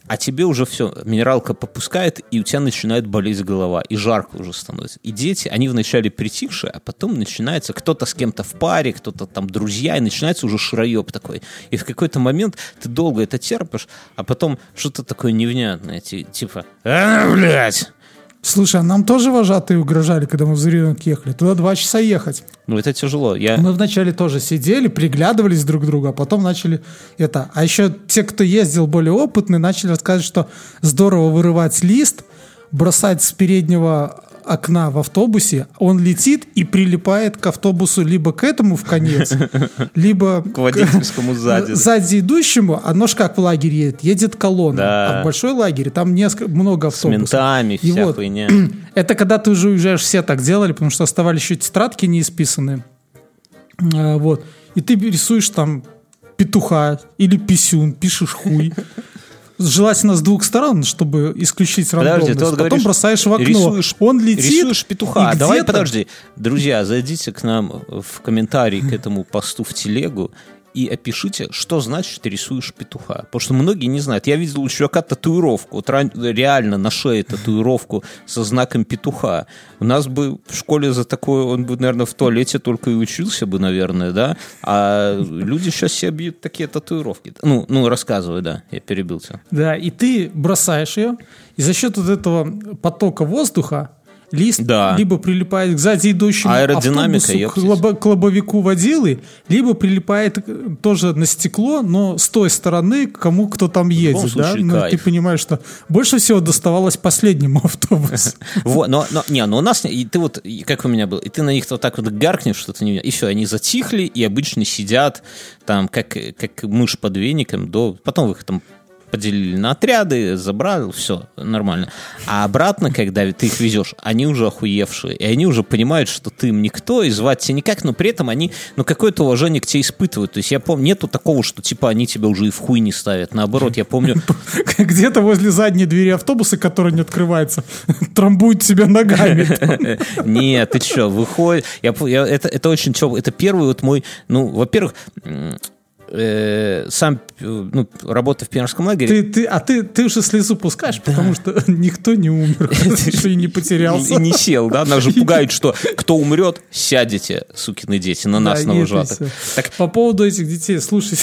а тебе уже все, минералка попускает, и у тебя начинает болеть голова, и жарко уже становится. И дети, они вначале притихшие, а потом начинается кто-то с кем-то в паре, кто-то там друзья, и начинается уже шароеб такой. И в какой-то момент ты долго это терпишь, а потом что-то такое невнятное, ти- типа «А, блядь!» Слушай, а нам тоже вожатые угрожали, когда мы в Зырянок ехали. Туда два часа ехать. Ну, это тяжело. Я... Мы вначале тоже сидели, приглядывались друг к другу, а потом начали это. А еще те, кто ездил более опытные, начали рассказывать, что здорово вырывать лист, бросать с переднего окна в автобусе, он летит и прилипает к автобусу либо к этому в конец, либо К водительскому сзади. сзади идущему, оно ж как в лагерь едет, едет колонна, Да. а в большой лагере там несколько, много С автобусов. ментами, И вся вот, хуйня. это когда ты уже уезжаешь, все так делали, потому что оставались еще тетрадки не исписанные. А, Вот. И ты рисуешь там петуха или писюн, пишешь хуй. Желательно с двух сторон, чтобы исключить Подожди, рандомность. ты вот Потом говоришь, бросаешь в окно. рисуешь- Он летит. Рисуешь петуха. и Давай, где-то- подожди. Друзья, зайдите к нам в комментарии к этому посту в телегу и опишите, что значит, рисуешь петуха. Потому что многие не знают. Я видел у чувака татуировку, вот реально на шее татуировку со знаком петуха. У нас бы в школе за такое, он бы, наверное, в туалете только и учился бы, наверное, да? А люди сейчас себе бьют такие татуировки. Ну, ну рассказывай, да, я перебил тебя. Да, и ты бросаешь ее, и за счет вот этого потока воздуха лист Да. либо прилипает к сзади идущему Аэродинамика, автобусу, к, ёптись. лобо- к лобовику водилы, либо прилипает тоже на стекло, но с той стороны, к кому кто там едет. да? случае, Ну, ты понимаешь, что больше всего доставалось последнему автобусу. Вот, но, но, не, но у нас, и ты вот, как у меня был, и ты на них вот так вот гаркнешь, что-то не и все, они затихли, и обычно сидят там, как, как мышь под веником, до, потом их там поделили на отряды, забрал, все, нормально. А обратно, когда ты их везешь, они уже охуевшие, и они уже понимают, что ты им никто, и звать тебя никак, но при этом они, ну, какое-то уважение к тебе испытывают. То есть я помню, нету такого, что, типа, они тебя уже и в хуй не ставят. Наоборот, я помню, Где-то возле задней двери автобуса, которая не открывается, трамбует тебя ногами. Нет, ты что, выходит. Это, очень тепло. Это первый вот мой, ну, во-первых, э, сам, ну, работа в пионерском лагере. Ты, ты, а ты, ты уже слезу пускаешь, потому что никто не умер, и не И потерялся. не сел, да? Нас же пугают, что кто умрет, сядете, сукины дети, на нас, Да, и. Так, По поводу этих детей, слушай,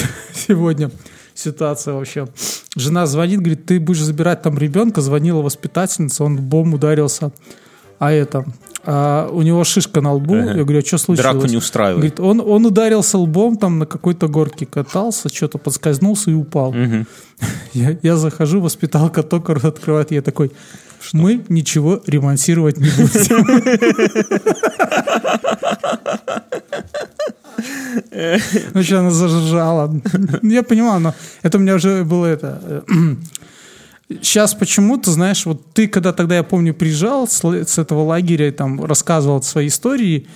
сегодня ситуация вообще. Жена звонит, говорит, ты будешь забирать там ребенка, звонила воспитательница, он бом ударился, а это, а у него шишка на лбу. Я говорю, а что случилось? драку не устраивает. Говорит, он, он ударился лбом, там на какой-то горке катался, что-то подскользнулся и упал. Я, я захожу, воспиталка только рот открывает, я такой, мы ничего ремонтировать не будем. Ну, что она зажужжала. Я понимаю, но это у меня уже было это... Сейчас почему-то, знаешь, вот ты, когда тогда, я помню, приезжал с, с этого лагеря и там рассказывал свои истории,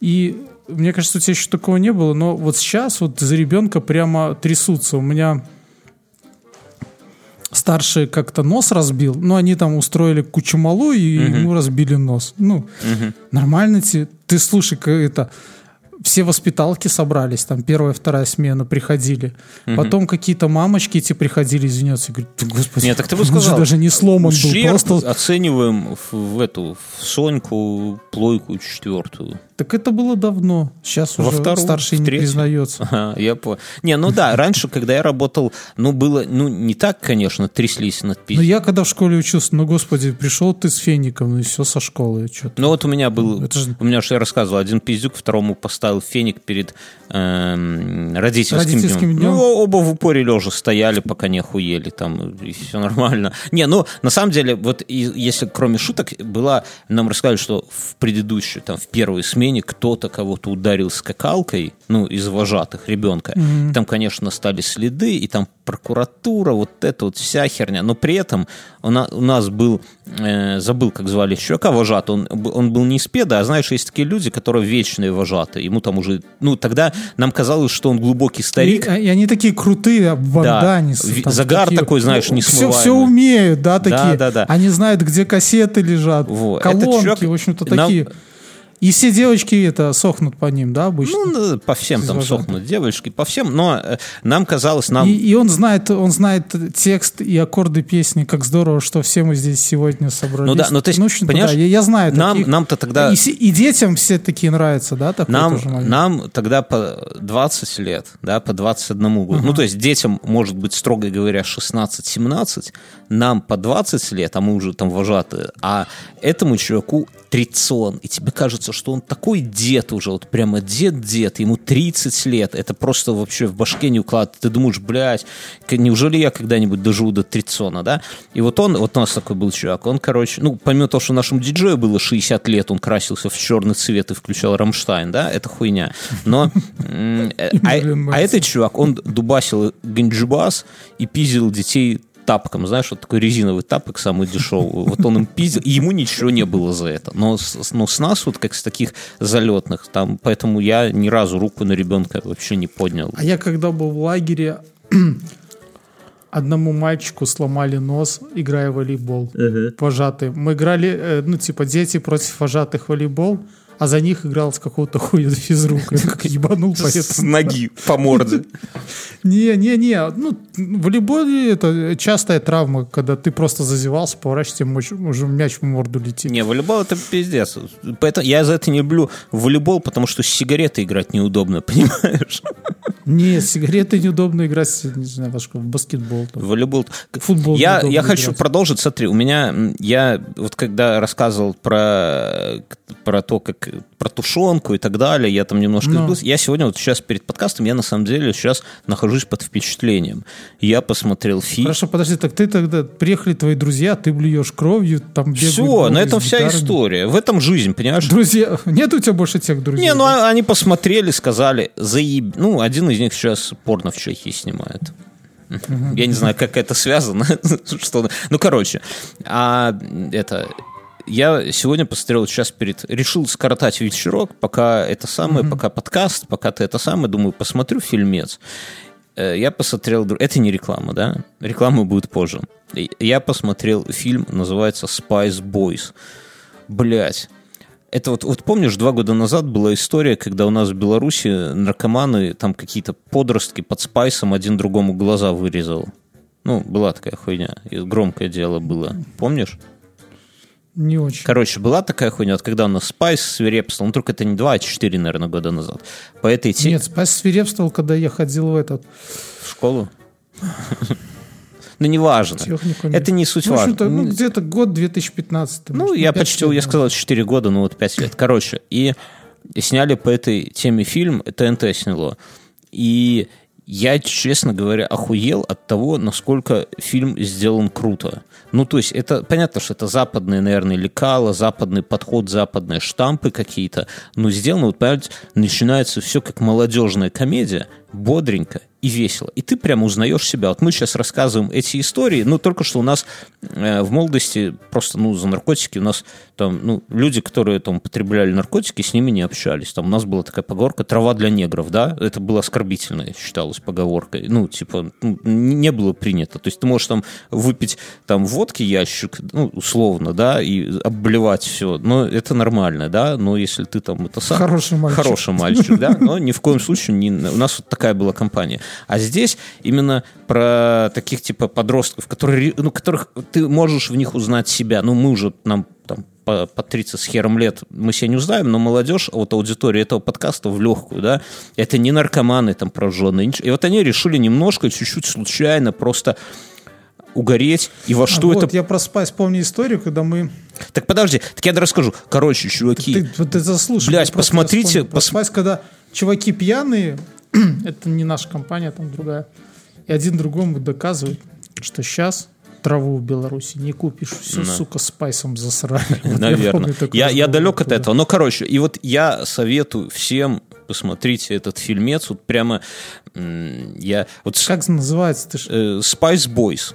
и мне кажется, у тебя еще такого не было, но вот сейчас вот за ребенка прямо трясутся. У меня старший как-то нос разбил, ну, они там устроили кучу малу, и ему разбили нос. Ну, нормально тебе. Ты слушай, как это... Все воспиталки собрались, там первая, вторая смена приходили. Потом какие-то мамочки эти приходили извиняться. Говорят, «Да, господи, Нет, так ты бы он же сказал. даже не сломан был, просто... оцениваем в, в эту, в Соньку, плойку четвертую. Так это было давно. Сейчас Во уже вторую, старший не признается. Ага, я понял. Не, ну да, раньше, когда я работал, ну было, ну не так, конечно, тряслись над Ну, пиздец. я когда в школе учился, ну, господи, пришел ты с феником, ну, и все со школы. Что-то. Ну вот у меня был, Это же- у меня же я рассказывал, один пиздюк второму поставил феник перед эм, родительским, Родительским днем. днем. Ну, оба в упоре лежа стояли, пока не охуели, там, и все нормально. Не, ну, на самом деле, вот и- если кроме шуток, была, нам рассказали, что в предыдущей, там, в первой смене кто-то кого-то ударил скакалкой, ну, из вожатых ребенка. Там, конечно, стали следы, и там прокуратура, вот это вот вся херня. Но при этом у, на- у нас был, э, забыл, как звали чувака вожат, он, он был не из педа, а знаешь, есть такие люди, которые вечные вожатые. Ему там уже, ну, тогда нам казалось, что он глубокий И, старик. и они такие крутые, Ви- там загар такие- такой, знаешь, все, несмываемый. все умеют, да, такие. да, да. Они знают, где кассеты лежат, Во, этот колонки, чувак в общем-то, нам- такие. И все девочки это сохнут по ним, да, обычно. Ну, ну, по всем там сохнут девочки, по всем, но э, нам казалось, нам... И, и он знает, он знает текст и аккорды песни. Как здорово, что все мы здесь сегодня собрались. Ну да, ну, то есть, общем-то, понимаешь, да, я, я знаю нам- таких. нам-то тогда- И, и детям все такие нравятся, да, такой Нам, тоже момент? нам тогда по 20 лет, да, по 21 году. Ну, то есть детям, может быть, строго говоря, 16-17, нам по 20 лет, а мы уже там вожатые, а этому чуваку 30, и тебе кажется, что он такой дед уже, вот прямо дед-дед, ему 30 лет, это просто вообще в башке не укладывается. Ты думаешь, блядь, неужели я когда-нибудь доживу до 30, да? И вот он, вот у нас такой был чувак, он, короче, ну, помимо того, что нашему диджею было 60 лет, он красился в черный цвет и включал Рамштайн, да, это хуйня. Но, э, а, а этот чувак, он дубасил ганджибас и пиздил детей тапком, знаешь, вот такой резиновый тапок самый дешевый. Вот он им пиздил, и ему ничего не было за это. Но с, но с нас вот как с таких залетных, там, поэтому я ни разу руку на ребенка вообще не поднял. А я когда был в лагере, одному мальчику сломали нос, играя в волейбол. Вожатые. Мы играли, э, ну, типа, дети против вожатых в волейбол, а за них играл с какого-то хуя физрука. Я как ебанул С поэтому. ноги по морде. Не, не, не. Ну, в волейболе это частая травма, когда ты просто зазевался, поворачиваешься, уже мяч в морду летит. Не, волейбол это пиздец. Поэтому я за это не люблю волейбол, потому что с сигаретой играть неудобно, понимаешь? Не, с сигаретой неудобно играть, не знаю, во в баскетбол. там. Волейбол. Футбол Я, я хочу играть. продолжить. Смотри, у меня, я вот когда рассказывал про, про то, как про тушенку и так далее, я там немножко Ну. сбился. Я сегодня вот сейчас перед подкастом, я на самом деле сейчас нахожусь под впечатлением. Я посмотрел фильм. Хорошо, подожди, так ты тогда, приехали твои друзья, ты блюешь кровью, там бегают Все, на этом вся гитарами. история. В этом жизнь, понимаешь? Друзья, нет у тебя больше тех друзей? Не, ну да? они посмотрели, сказали, заеб... Ну, один из них сейчас порно в Чехии снимает. Я не знаю, как это связано. что... Ну, короче, а это... Я сегодня посмотрел сейчас перед... Решил скоротать вечерок, пока это самое, пока подкаст, пока ты это самое, думаю, посмотрю фильмец. Э, Я посмотрел... Это не реклама, да? Реклама будет позже. Я посмотрел фильм, называется «Spice Boys». Блять. Это вот, вот помнишь, два года назад была история, когда у нас в Беларуси наркоманы, там какие-то подростки под спайсом один другому глаза вырезал. Ну, была такая хуйня. И громкое дело было. Помнишь? Не очень. Короче, была такая хуйня, вот когда у нас спайс свирепствовал, ну только это не два, а четыре, наверное, года назад. По этой теме Нет, спас свирепствовал, когда я ходил в этот в школу. Ну, неважно. технику. Это не суть Ну, важно. ну, где-то год 2015. Ну, может, я пять почти, лет я сказал, 4 года, ну вот 5 лет. Короче, и сняли по этой теме фильм, ТНТ сняло. И я, честно говоря, охуел от того, насколько фильм сделан круто. Ну, то есть, это понятно, что это западные, наверное, лекала, западный подход, западные штампы какие-то, но сделано, вот, понимаете, начинается все как молодежная комедия, бодренько и весело. И ты прямо узнаешь себя. Вот мы сейчас рассказываем эти истории, ну, только что у нас э, в молодости просто, ну, за наркотики у нас там, ну, люди, которые там потребляли наркотики, с ними не общались. Там у нас была такая поговорка «трава для негров», да? Это было оскорбительно, считалось поговоркой. Ну, типа, ну, не было принято. То есть ты можешь там выпить там водки ящик, ну, условно, да, и обблевать все, но это нормально, да, но если ты там это сам... Хороший мальчик. Хороший мальчик, да, но ни в коем случае не... У нас вот такая была компания. А здесь именно про таких типа подростков, которые, ну, которых ты можешь в них узнать себя. Ну, мы уже нам там по, по 30 с хером лет мы себя не узнаем, но молодежь, вот аудитория этого подкаста в легкую, да, это не наркоманы там прожженные. И вот они решили немножко, чуть-чуть случайно просто угореть, и во что А это... вот, я про спайс помню историю, когда мы... Так подожди, так я расскажу. Короче, чуваки, Ты, вот ты заслушай. Блядь, посмотрите, вспомнил про пос- спайс, когда чуваки пьяные, это не наша компания, там другая, и один другому доказывает, что сейчас траву в Беларуси не купишь. Все, сука, спайсом засрали. Вот Наверное. Я, я разговор далек от оттуда. этого. Но, короче, и вот я советую всем посмотрите этот фильмец. Вот прямо я... Вот с- Как называется? Ты ж- э, Spice Boys.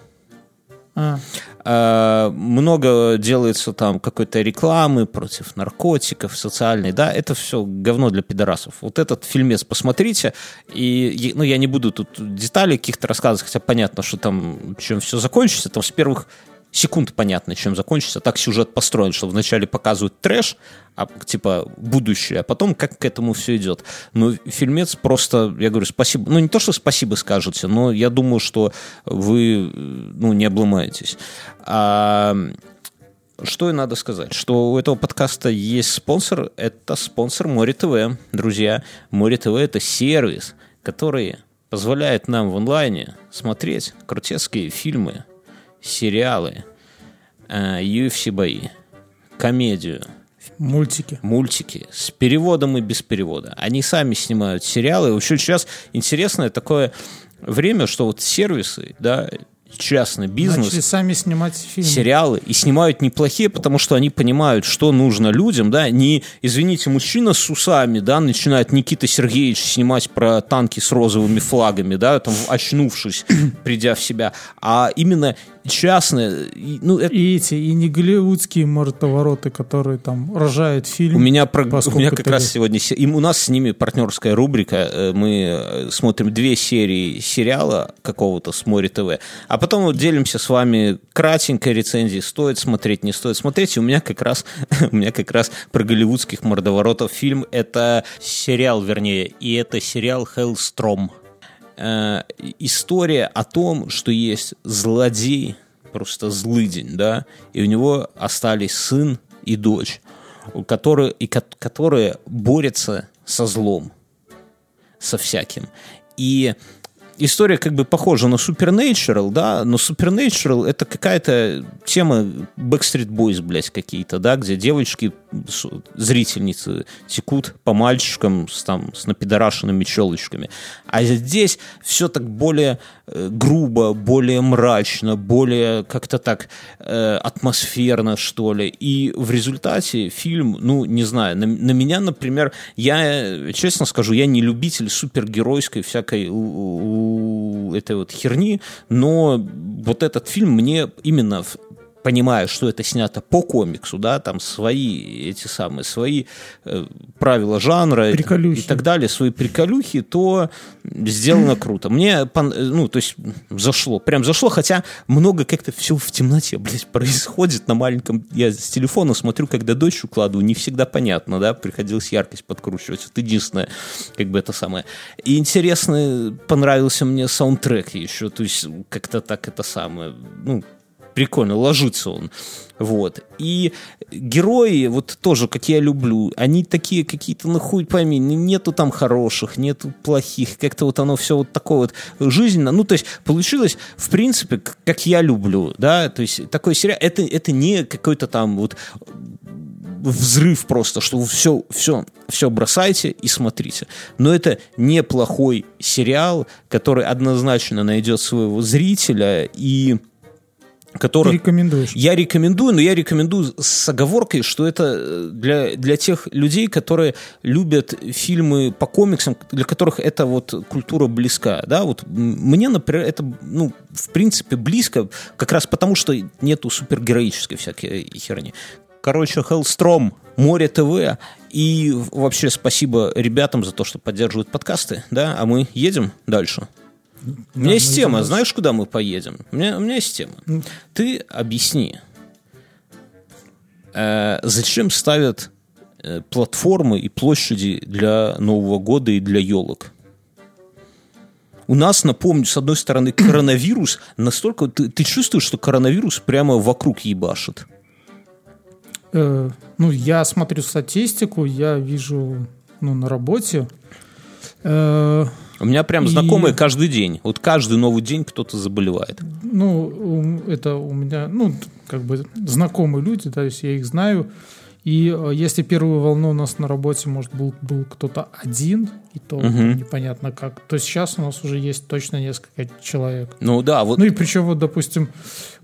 А, А, много делается там какой-то рекламы против наркотиков, социальной, да, это все говно для пидорасов. Вот этот фильмец посмотрите, и, ну, я не буду тут деталей каких-то рассказывать, хотя понятно, что там, чем все закончится, там с первых секунд понятно, чем закончится. Так сюжет построен, что вначале показывают трэш, а, типа будущее, а потом как к этому все идет. Но фильмец просто, я говорю, спасибо. Ну, не то, что спасибо скажете, но я думаю, что вы, ну, не обломаетесь. А, что и надо сказать, что у этого подкаста есть спонсор, это спонсор Море ТВ. Друзья, Море ТВ это сервис, который позволяет нам в онлайне смотреть крутецкие фильмы, сериалы, э, UFC бои, комедию, мультики. мультики с переводом и без перевода. Они сами снимают сериалы. Вообще сейчас интересное такое время, что вот сервисы, да, частный бизнес, Начали сами снимать фильмы. сериалы и снимают неплохие, потому что они понимают, что нужно людям, да, не, извините, мужчина с усами, да, начинает Никита Сергеевич снимать про танки с розовыми флагами, да, там, очнувшись, придя в себя, а именно частное. И, Ну, это И эти, и не голливудские мордовороты, которые там рожают фильм. У меня, про- у меня как раз сегодня... се- им- у нас с ними партнерская рубрика. э, Мы э, смотрим две серии сериала какого-то с Море ТВ, а потом вот делимся с вами кратенькой рецензией, стоит смотреть, не стоит смотреть. И у меня как раз, у меня как раз про голливудских мордоворотов фильм. Это сериал, вернее, и это сериал «Хеллстром». Э, история о том, что есть злодей, просто злыдень, да, и у него остались сын и дочь, которые, и ко- которые борются со злом, со всяким. И история как бы похожа на Supernatural, да, но Supernatural это какая-то тема Backstreet Boys, блядь, какие-то, да, где девочки, зрительницы текут по мальчикам с, там, с напидорашенными челочками. А здесь все так более э, грубо, более мрачно, более как-то так э, атмосферно, что ли. И в результате фильм, ну, не знаю, на, на меня, например, я, честно скажу, я не любитель супергеройской всякой этой вот херни, но вот этот фильм мне именно понимая, что это снято по комиксу, да, там свои эти самые, свои э, правила жанра и, Приколюхи. и так далее, свои приколюхи, то сделано круто. Мне, пон- ну, то есть зашло, прям зашло, хотя много как-то все в темноте, блядь, происходит на маленьком, я с телефона смотрю, когда дочь укладываю, не всегда понятно, да, приходилось яркость подкручивать, это единственное, как бы это самое. И интересно, понравился мне саундтрек еще, то есть как-то так это самое, ну, прикольно, ложится он. Вот. И герои, вот тоже, как я люблю, они такие какие-то, ну хуй пойми, нету там хороших, нету плохих, как-то вот оно все вот такое вот жизненно. Ну, то есть получилось, в принципе, как я люблю, да, то есть такой сериал, это, это не какой-то там вот взрыв просто, что все, все, все бросайте и смотрите. Но это неплохой сериал, который однозначно найдет своего зрителя и который... Ты рекомендуешь. Я рекомендую, но я рекомендую с оговоркой, что это э, для, для тех людей, которые любят фильмы по комиксам, для которых эта вот культура близка. Да? Вот мне, например, это, ну, в принципе, близко, как раз потому, что нету супергероической всякой херни. Короче, Хеллстром, Море ТВ. И вообще спасибо ребятам за то, что поддерживают подкасты. Да? А мы едем дальше. У меня есть мы тема, знаешь, куда мы поедем? У меня, у меня есть тема. Ты объясни, э, зачем ставят э, платформы и площади для Нового года и для елок? У нас, напомню, с одной стороны, коронавирус настолько... Ты, ты чувствуешь, что коронавирус прямо вокруг ебашит? Э, ну, я смотрю статистику, я вижу, ну, на работе. Э, У меня прям И- знакомые каждый день. Вот каждый новый день кто-то заболевает. ну, это у меня, ну, как бы знакомые люди, то есть я их знаю. И э, если первую волну у нас на работе, может, был, был кто-то один, и то Мгм. непонятно как, то сейчас у нас уже есть точно несколько человек. Ну да, вот Ну и причем, вот, допустим,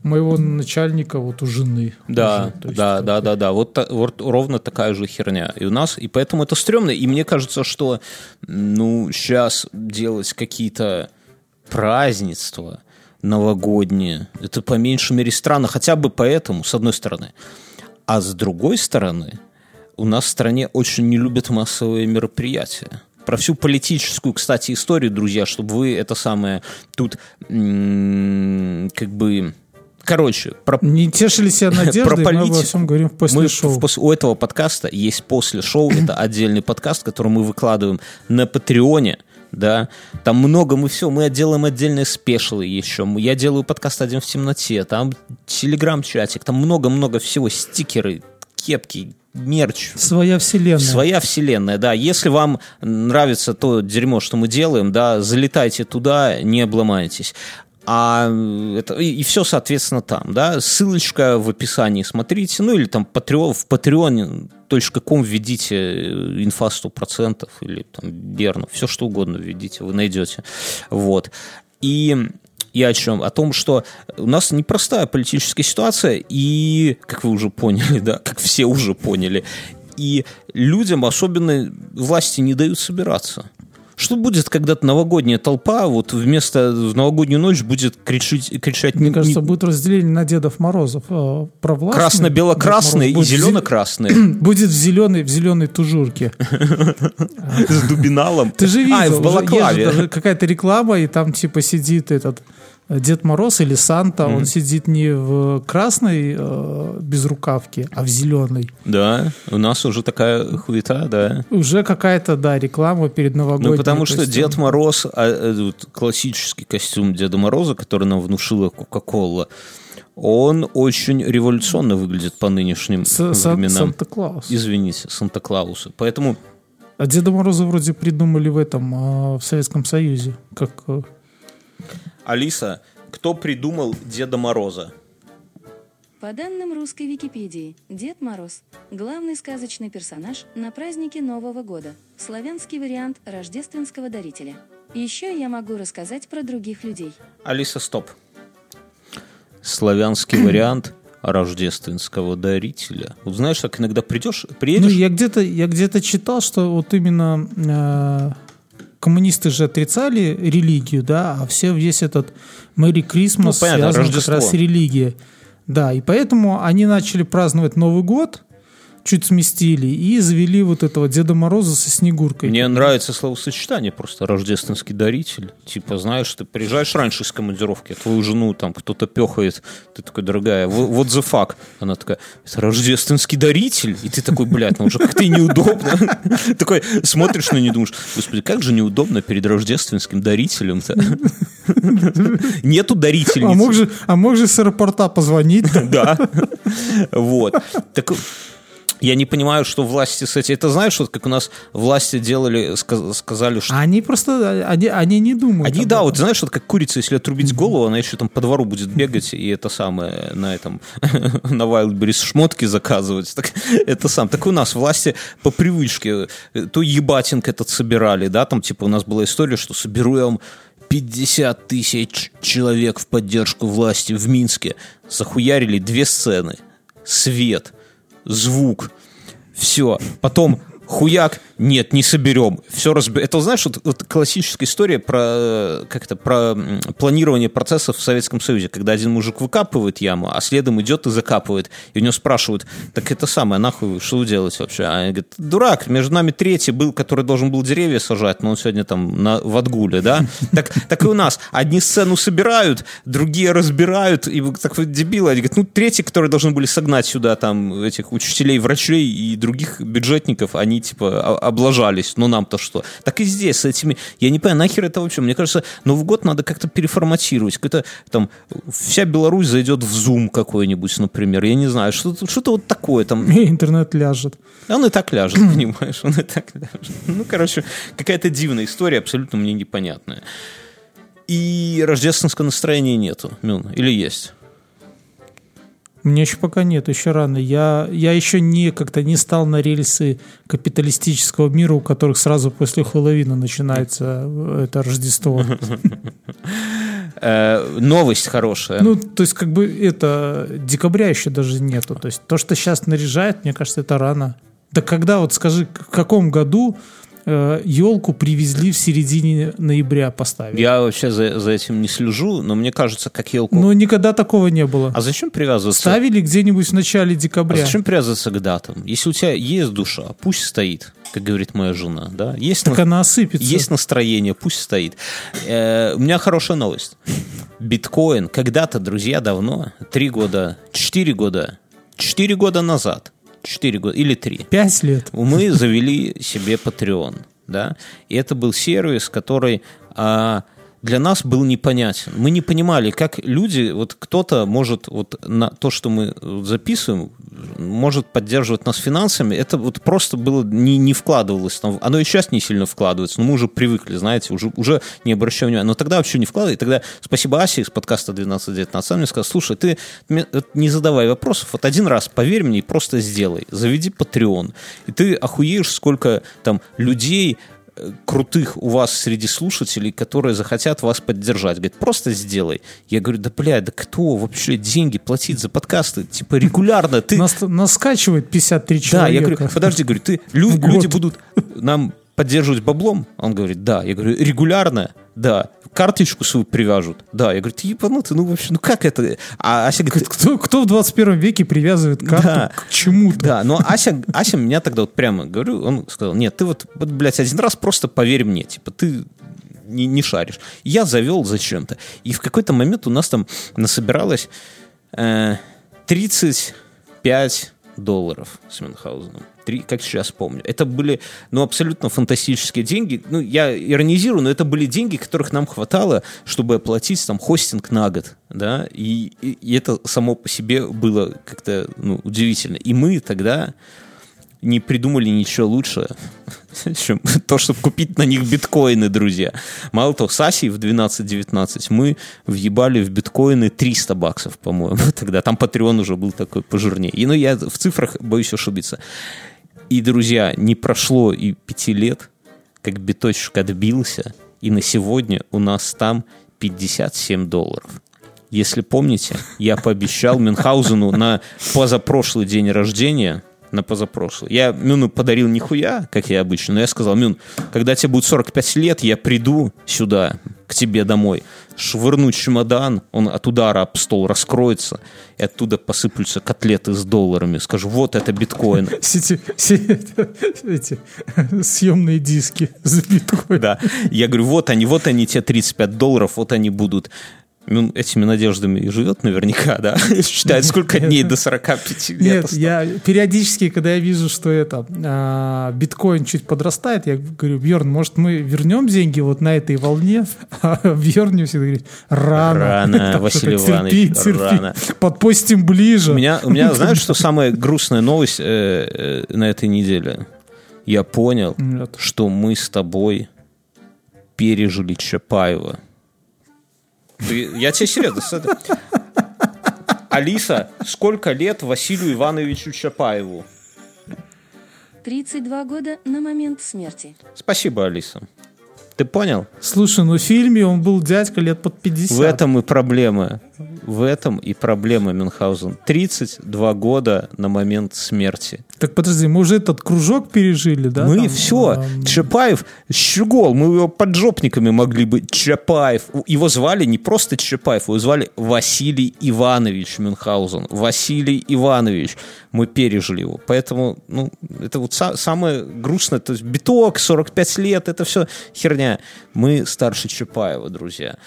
моего начальника вот у жены. Да, уже, да, как да, да, да. Вот, вот ровно такая же херня и у нас, и поэтому это стрёмно. И мне кажется, что ну сейчас делать какие-то празднества новогодние, это по меньшей мере странно, хотя бы поэтому, с одной стороны. А с другой стороны, у нас в стране очень не любят массовые мероприятия. Про всю политическую, кстати, историю, друзья, чтобы вы это самое тут м, как бы... Короче, про Не тешили себя надеждой, мы обо всем говорим после мы шоу. в- пос- у этого подкаста есть после шоу, это отдельный подкаст, который мы выкладываем на Патреоне, да, там много, мы все, мы делаем отдельные спешлы еще, я делаю подкаст «Один в темноте», там телеграм-чатик, там много-много всего, стикеры, кепки, мерч, Своя вселенная. Своя вселенная, да. Если вам нравится то дерьмо, что мы делаем, да, залетайте туда, не обломайтесь. А это, и, все, соответственно, там, да. Ссылочка в описании смотрите. Ну, или там Patreon, в patreon.com введите э, инфа 100% или там Берну, все что угодно введите, вы найдете. Вот. И и о чем? О том, что у нас непростая политическая ситуация, и, как вы уже поняли, да, как все уже поняли, и людям, особенно власти, не дают собираться. Что будет, когда новогодняя толпа вот вместо в новогоднюю ночь будет кричать, кричать Мне не- кажется, не- будет разделение на Дедов Морозов. Э, Дед и Мороз будет в зеленой, в зеленой тужурке. с дубиналом. Ты же видел, А, и в балаклаве. какая-то реклама, и там типа сидит этот Дед Мороз или Санта, он сидит не в красной э, безрукавке, а в зеленой. Да, у нас уже такая хуета, да. Уже какая-то, да, реклама перед новогодней. Ну, потому то что Дед Мороз, а, вот классический костюм Деда Мороза, который нам внушила Кока-Кола, он очень революционно выглядит по нынешним С- временам. Санта-Клаус. Извините, Санта-Клауса. Поэтому А Деда Мороза вроде придумали в этом, э, в Советском Союзе. Как э, Алиса, кто придумал Деда Мороза? По данным русской Википедии, Дед Мороз – главный сказочный персонаж на празднике Нового года, славянский вариант рождественского дарителя. Еще я могу рассказать про других людей. Алиса, стоп. Славянский вариант рождественского дарителя. Вот знаешь, так иногда придешь, Ну, приедешь, я где-то, я где-то читал, что вот именно э, коммунисты же отрицали религию, да, а все весь этот Мэри Крисмас Ну, понятно, связан как Рождество. раз с религией. Да, и поэтому они начали праздновать Новый год, чуть сместили, и завели вот этого Деда Мороза со Снегуркой. Мне нравится словосочетание просто рождественский даритель. Типа, знаешь, ты приезжаешь раньше из командировки, а твою жену там кто-то пехает, ты такой, дорогая, во- вот the fuck. Она такая, это рождественский даритель? И ты такой, блядь, ну уже как-то неудобно. Такой смотришь на нее и думаешь, господи, как же неудобно перед рождественским дарителем-то. Нету А дарительницы. мог же, а мог же с аэропорта позвонить? Да. Вот. Так я не понимаю, что власти с этим... Это знаешь, вот как у нас власти делали, ска- сказали, что... А они просто, они, они не думают. Они, да, вот знаешь, вот как курица, если отрубить голову, она еще там по двору будет бегать и это самое на этом на Wildberries шмотки заказывать. Так, это сам. Так у нас власти по привычке э, то ебатинг этот собирали, да, там типа у нас была история, что соберем 50 тысяч человек в поддержку власти в Минске. Захуярили две сцены. Свет, звук, все. Потом хуяк, нет, не соберем. Все разб... Это, знаешь, вот, вот классическая история про, э, как это, про планирование процессов в Советском Союзе, когда один мужик выкапывает яму, а следом идет и закапывает. И у него спрашивают, так это самое, нахуй что вы делаете вообще? А он говорит, дурак, между нами третий был, который должен был деревья сажать, но он сегодня там на, в отгуле, да? Так, так и у нас. Одни сцену собирают, другие разбирают, и вы такой дебилы. Они говорят, ну, третий, которые должны были согнать сюда там этих учителей, врачей и других бюджетников, они типа облажались. Ну, нам-то что? Так и здесь с этими... Я не понимаю, нахер это вообще? Мне кажется, Новый год надо как-то переформатировать. Какой-то там... Вся Беларусь зайдет в Zoom какой-нибудь, например. Я не знаю, что-то, что-то вот такое там. И интернет ляжет. Он и так ляжет, понимаешь? Он и так ляжет. Ну, короче, какая-то дивная история, абсолютно мне непонятная. И рождественского настроения нету. Мюн, или есть? Мне еще пока нет, еще рано. Я, я еще не как-то не стал на рельсы капиталистического мира, у которых сразу после Хэллоуина начинается э, это Рождество. Э, новость хорошая. Ну, то есть, как бы это декабря еще даже нету. То есть, то, что сейчас наряжает, мне кажется, это рано. Да когда, вот скажи, в каком году елку привезли в середине ноября поставили? Я вообще за, за этим не слежу, но мне кажется, как елку... Ну, никогда такого не было. А зачем привязываться? Ставили где-нибудь в начале А декабря. зачем привязываться к датам? Если у тебя есть душа, пусть стоит, как говорит моя жена, да? Есть, Так на- она осыпется. есть настроение, пусть стоит. Э, у меня хорошая новость. Биткоин когда-то, друзья, давно, три года, четыре года, четыре года назад, четыре года или три, Пять лет. мы завели себе Patreon, да, и это был сервис, который а, для нас был непонятен. Мы не понимали, как люди, вот кто-то может вот на то, что мы записываем, может поддерживать нас финансами, это вот просто было не, не вкладывалось. Там, оно и сейчас не сильно вкладывается, но мы уже привыкли, знаете, уже, уже не обращаем внимания. Но тогда вообще не вкладывали. Тогда спасибо Асе из подкаста 1219. Она мне сказала, слушай, ты мне не задавай вопросов, вот один раз поверь мне и просто сделай. Заведи Patreon. И ты охуеешь, сколько там людей э, крутых у вас среди слушателей, которые захотят вас поддержать. Говорит, просто сделай. Я говорю, да, бля, да кто вообще деньги платить за подкасты? Типа регулярно ты... Нас, нас скачивает 53 Да, человека. я говорю, подожди, говорю, ты, лю- люди будут нам поддерживать баблом? Он говорит, да. Я говорю, регулярно? Да. Карточку свою привяжут? Да. Я говорю, ты ебанутый, ну вообще, ну как это? А Ася говорит, Кто, кто в 21 веке привязывает карту Да. к чему-то? да, но Ася, Ася меня тогда вот прямо говорю, он сказал, нет, ты вот, вот, блядь, один раз просто поверь мне, типа, ты не, не шаришь. Я завел зачем-то. И в какой-то момент у нас там насобиралось э, 35 долларов с Мюнхгаузеном. Три, как сейчас помню. Это были, ну, абсолютно фантастические деньги. Ну, я иронизирую, но это были деньги, которых нам хватало, чтобы оплатить там хостинг на год, да, и, и- и это само по себе было как-то, ну, удивительно. И мы тогда не придумали ничего лучше, чем то, чтобы купить на них биткоины, друзья. Мало того, с Асей в 12-19 мы въебали в биткоины 300 баксов, по-моему, тогда. Там Patreon уже был такой пожирнее. И, ну, я в цифрах боюсь ошибиться. И, друзья, не прошло и пяти лет, как биточек отбился, и на сегодня у нас там 57 долларов. Если помните, я пообещал Мюнхгаузену на позапрошлый день рождения, на позапрошлый. Я Мюну подарил нихуя, как я обычно, но я сказал, Мюн, когда тебе будет 45 лет, я приду сюда, к тебе домой, швырну чемодан, он от удара об стол раскроется, и оттуда посыплются котлеты с долларами. Скажу, вот это биткоин. Все- эти съемные диски с биткоин. Да. Я говорю, вот они, вот они, те 35 долларов, вот они будут. Мюн этими надеждами и живет наверняка, да? Считает, сколько дней до 45 лет Нет, я периодически, когда я вижу, что это а, биткоин чуть подрастает, я говорю, Бьерн, может мы вернем деньги вот на этой волне? А Бьерн мне всегда говорит, рано. Рано, Василий Иванович, рано. Подпустим ближе. У меня, у меня, знаешь, что самая грустная новость э, э, на этой неделе? Я понял, что мы с тобой пережили Чапаева. Ты- я тебе серьезно. Алиса, сколько лет Василию Ивановичу Чапаеву? 32 года на момент смерти. Спасибо, Алиса. Ты понял? Слушай, ну в фильме он был дядька лет под 50. В этом и проблема. В этом и проблема Мюнхгаузен. 32 года на момент смерти. Так подожди, мы уже этот кружок пережили, да? мы там, все. ам, Чапаев, щегол, мы его поджопниками могли бы. Чапаев. Его звали не просто Чапаев, его звали Василий Иванович Мюнхгаузен. Василий Иванович. Мы пережили его. Поэтому, ну, это вот са- самое грустное. То есть биток, 45 лет, это все херня. Мы старше Чапаева, друзья.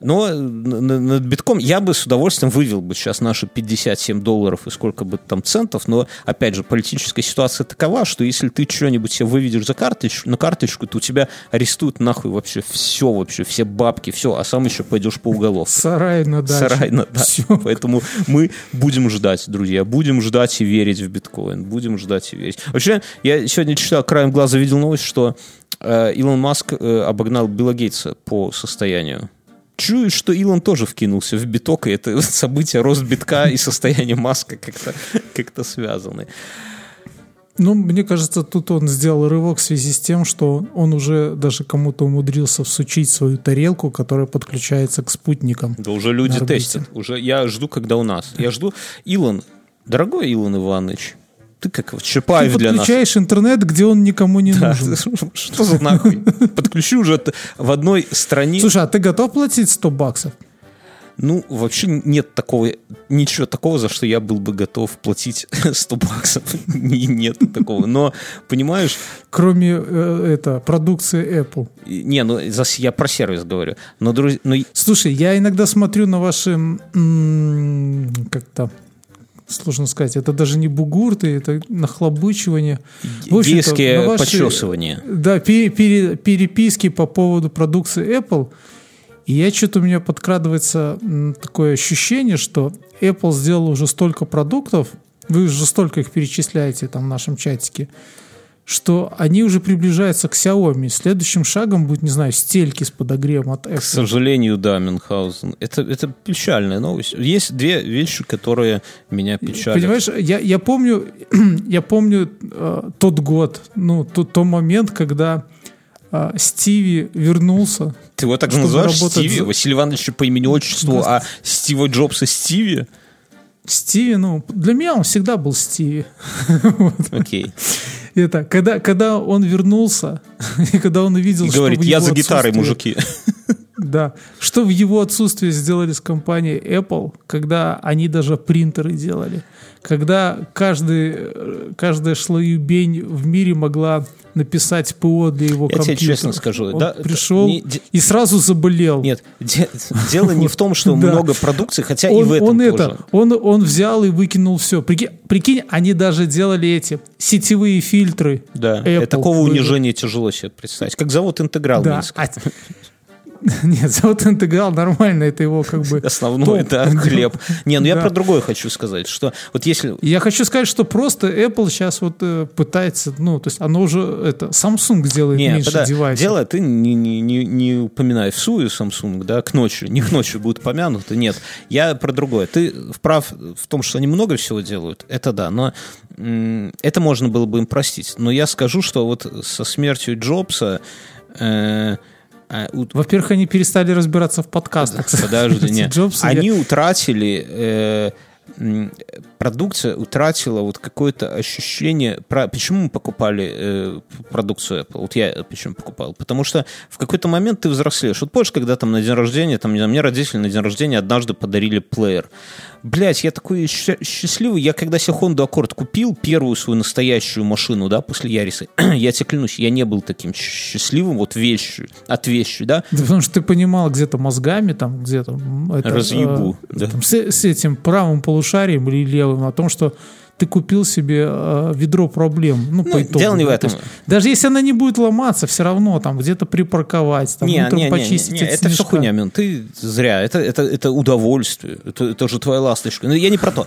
Но н- над битком я бы с удовольствием вывел бы сейчас наши 57 долларов и сколько бы там центов, но, опять же, политическая ситуация такова, что если ты что-нибудь себе выведешь за карточку, на карточку, то у тебя арестуют нахуй вообще все, вообще, все бабки, все, а сам еще пойдешь по уголовке. Сарай на даче. Сарай на даче. Всё. Поэтому мы будем ждать, друзья, будем ждать и верить в биткоин, будем ждать и верить. Вообще, я сегодня читал, краем глаза видел новость, что э, Илон Маск э, обогнал Билла Гейтса по состоянию. Чую, что Илон тоже вкинулся в биток, и это событие, рост битка и состояние Маска как-то как связаны. Ну, мне кажется, тут он сделал рывок в связи с тем, что он уже даже кому-то умудрился всучить свою тарелку, которая подключается к спутникам. Да уже люди тестят. Уже я жду, когда у нас. Я жду. Илон, дорогой Илон Иванович, ты как вот Ты Чапаев для нас. подключаешь интернет, где он никому не Да, нужен. Что за нахуй? Подключи уже в одной стране. Слушай, а ты готов платить 100 баксов? Ну, вообще нет такого, ничего такого, за что я был бы готов платить 100 баксов. Не- Нет такого. Но, понимаешь, Кроме э, это, продукции Apple. не, ну, я про сервис говорю. Но, друзья, и- Слушай, я иногда смотрю на ваши, как-то, сложно сказать, это даже не бугурты, это нахлобучивание. Гейские на подчесывания. Да, пере- пере- переписки по поводу продукции Apple. И я что-то у меня подкрадывается такое ощущение, что Apple сделал уже столько продуктов, вы уже столько их перечисляете там в нашем чатике, что они уже приближаются к Xiaomi. Следующим шагом будет, не знаю, стельки с подогревом от К Apple. сожалению, да, Мюнхгаузен. Это, это печальная новость. Есть две вещи, которые меня печалят. Понимаешь, я, я помню, я помню э, тот год, ну, тот, тот момент, когда э, Стиви вернулся. Ты его так называешь работать Стиви? Василий Иванович по имени отчеству, Да. а Стива Джобса Стиви? Стиви, ну, для меня он всегда был Стиви. Окей. Это, когда, когда он вернулся, и когда он увидел, И что говорит, я за гитарой, мужики. Да. Что в его отсутствие сделали с компанией Apple, когда они даже принтеры делали. Когда каждый, э, каждая шлоюбень в мире могла написать ПО для его Я тебе компьютера. честно скажу, Он да, пришел не- и сразу заболел. Нет, де- дело не в том, что много продукции, хотя и в этом он это, он, он взял и выкинул все. Прикинь, они даже делали эти сетевые фильтры. Да, такого унижения тяжело себе представить. Как зовут интеграл Да. Нет, зовут интеграл нормально, это его как бы... Основной, топ. да, хлеб. Не, ну я Да. про другое хочу сказать, что вот если... Я хочу сказать, что просто Apple сейчас вот э, пытается, ну, то есть оно уже, это, Samsung делает Не, меньше девайсов. дело ты не, не, не, не упоминай в сую Samsung, да, к ночи, не к ночи будут помянуты, нет. Я про другое. Ты вправ в том, что они много всего делают, это да, но это можно было бы им простить. Но я скажу, что вот со смертью Джобса э, а, у- Во-первых, они перестали разбираться в подкастах. Подожди, нет. Джобс, Они утратили... э, продукция утратила вот какое-то ощущение... Про... Почему мы покупали э, продукцию Apple? Вот я почему покупал. Потому что в какой-то момент ты взрослеешь. Вот помнишь, когда там на день рождения, там, не знаю, мне родители на день рождения однажды подарили плеер. Блять, я такой счастливый. Я когда себе Honda Accord купил, первую свою настоящую машину, да, после Яриса, я тебе клянусь, я не был таким счастливым вот вещью, от вещи, да, Да потому что ты понимал где-то мозгами, там где-то... это, Разъебу, э, да. там с, с этим правым полушарием или левым, о том, что ты купил себе э, ведро проблем. Ну, по Ну, итогу. дело не в этом. есть даже если она не будет ломаться, все равно там где-то припарковать, там не, утром не, не, почистить не, от это все хуйня, Мин. Ты зря. Это, это, это удовольствие. Это, это же твоя ласточка. Но я не про то.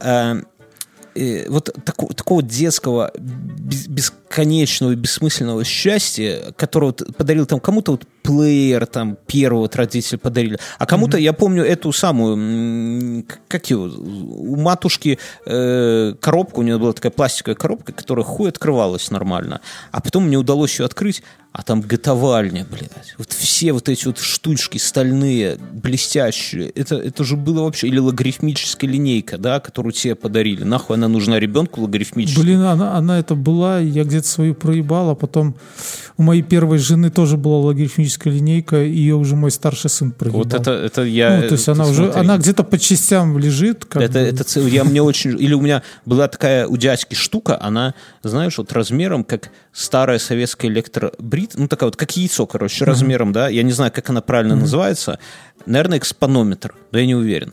Э, вот тако- такого детского, бес- бесконечного, бессмысленного счастья, которого подарил там кому-то вот плеер там первого вот родители подарили, а кому-то, я помню, эту самую, как его, у матушки э, коробка, у нее была такая пластиковая коробка, которая хуй открывалась нормально, а потом мне удалось ее открыть, а там готовальня, блядь. Вот все вот эти вот штучки стальные, блестящие. Это, это же было вообще... Или логарифмическая линейка, да, которую тебе подарили. Нахуй она нужна ребенку логарифмическая? Блин, она, она это была, я где-то свою проебал, а потом у моей первой жены тоже была логарифмическая линейка, и ее уже мой старший сын проебал. Вот это, это я... Ну, то есть она уже, смотри. она где-то по частям лежит. Как Это, бы. это я мне очень... Или у меня была такая у дядьки штука, она, знаешь, вот размером, как старая советская электробрит, ну, такая вот, как яйцо, короче, размером, да, я не знаю, как она правильно называется, наверное, экспонометр, да я не уверен.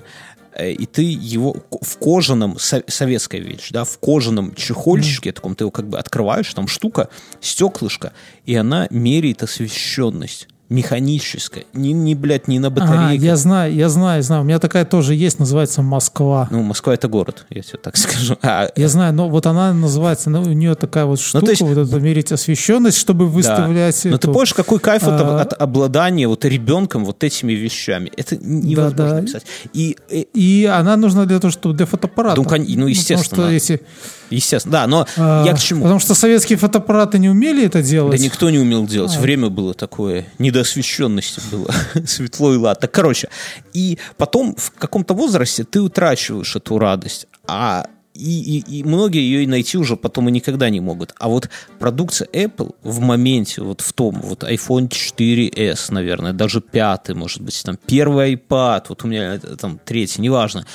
Э, И ты его в кожаном, со- советская вещь, да, в кожаном чехольчике таком, ты его как бы открываешь, там штука, стеклышко, и она меряет освещенность механическая, не, не блядь, не на А, батарейках. я знаю, я знаю, знаю. У меня такая тоже есть, называется Москва. Ну, Москва это город, я тебе так скажу. А, Я знаю, но вот она называется, ну, у нее такая вот штука, то есть- вот это мерить освещенность, чтобы выставлять. Да. Но ты эту- помнишь, какой кайф от, а, от обладания вот ребенком вот этими вещами? Это невозможно Да-да. описать. И, э, И она нужна для того, чтобы для фотоаппарата. Ну, кон- ну, естественно. Потому что если, естественно, да, но а, я к чему? Потому что советские фотоаппараты не умели это Да делать. никто не умел делать. А. Время было такое, недоосвещенности было. Светло и ладно. Короче, и потом в каком-то возрасте ты утрачиваешь эту радость. А и, и, и многие ее и найти уже потом и никогда не могут. А вот продукция Apple в моменте, вот в том, вот iPhone 4s, наверное, даже пятый, может быть, там первый iPad, вот у меня э, там третий, неважно,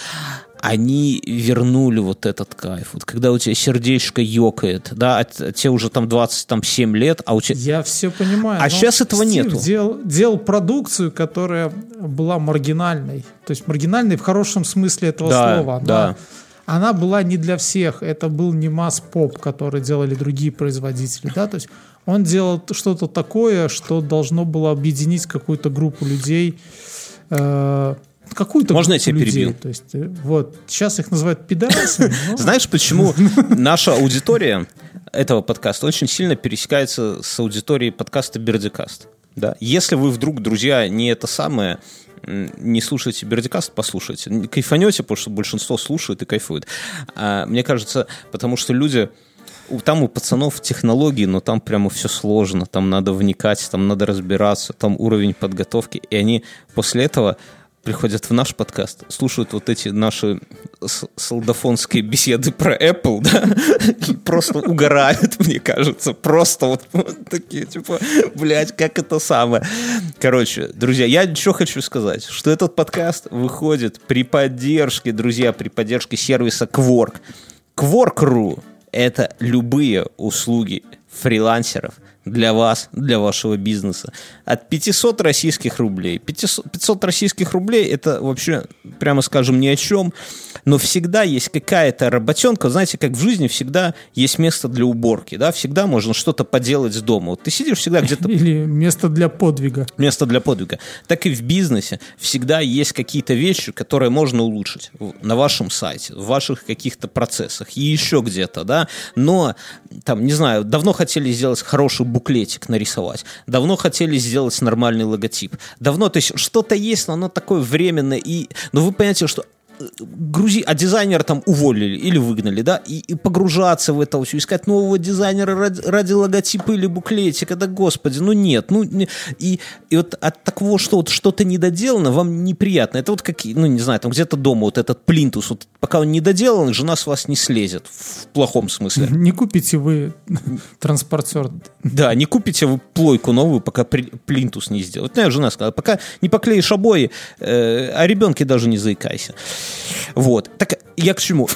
они вернули вот этот кайф. Вот когда у тебя сердечко ёкает, да, а тебе уже там 27 лет, а у тебя... Я все понимаю. А щас этого Стив нету. Делал, делал продукцию, которая была маргинальной. То есть маргинальной в хорошем смысле этого Да, слова. Она, да. она была не для всех. Это был не масс-поп, который делали другие производители. Да? То есть он делал что-то такое, что должно было объединить какую-то группу людей. э, какую-то Можно я тебя людей. перебью? То есть, э, вот, сейчас их называют пидорасами. но- Знаешь, почему наша аудитория этого подкаста очень сильно пересекается с аудиторией подкаста Бердикаст? Да? Если вы вдруг, друзья, не это самое, не слушаете Бердикаст, послушайте. Не Кайфанете, потому что большинство слушает и кайфует. А, мне кажется, потому что люди... Там у пацанов технологии, но там прямо все сложно. Там надо вникать, там надо разбираться, там уровень подготовки. И они после этого приходят в наш подкаст, слушают вот эти наши солдафонские беседы про Apple, да, просто угорают, мне кажется. Просто вот, такие, типа, блядь, как это самое. Короче, друзья, я что хочу сказать, что этот подкаст выходит при поддержке, друзья, при поддержке сервиса Quark. Quark.ru – это любые услуги фрилансеров для вас, для вашего бизнеса. От 500 российских рублей. 500, 500 российских рублей – это вообще, прямо скажем, ни о чем. Но всегда есть какая-то работенка. Знаете, как в жизни всегда есть место для уборки. Да? Всегда можно что-то поделать с дома. Вот ты сидишь всегда где-то Или место для подвига. место для подвига. Так и в бизнесе всегда есть какие-то вещи, которые можно улучшить на вашем сайте, в ваших каких-то процессах и еще где-то, да. Но там, не знаю, давно хотели сделать хороший буклетик нарисовать, давно хотели сделать нормальный логотип, давно, то есть что-то есть, но оно такое временное и, но вы понимаете, что грузи, а дизайнера там уволили или выгнали, да, и, и погружаться в это все, искать нового дизайнера ради, ради логотипа или буклетика, да господи, ну нет, ну и, и вот от такого, что вот что-то недоделано, вам неприятно. Это вот как, ну не знаю, там где-то дома вот этот плинтус, вот пока он недоделан, жена с вас не слезет, в плохом смысле. Не купите вы транспортер. Да, не купите вы плойку новую, пока плинтус не сделают. Вот моя жена сказала, пока не поклеишь обои, э, о ребенке даже не заикайся. Вот. Так я к чему?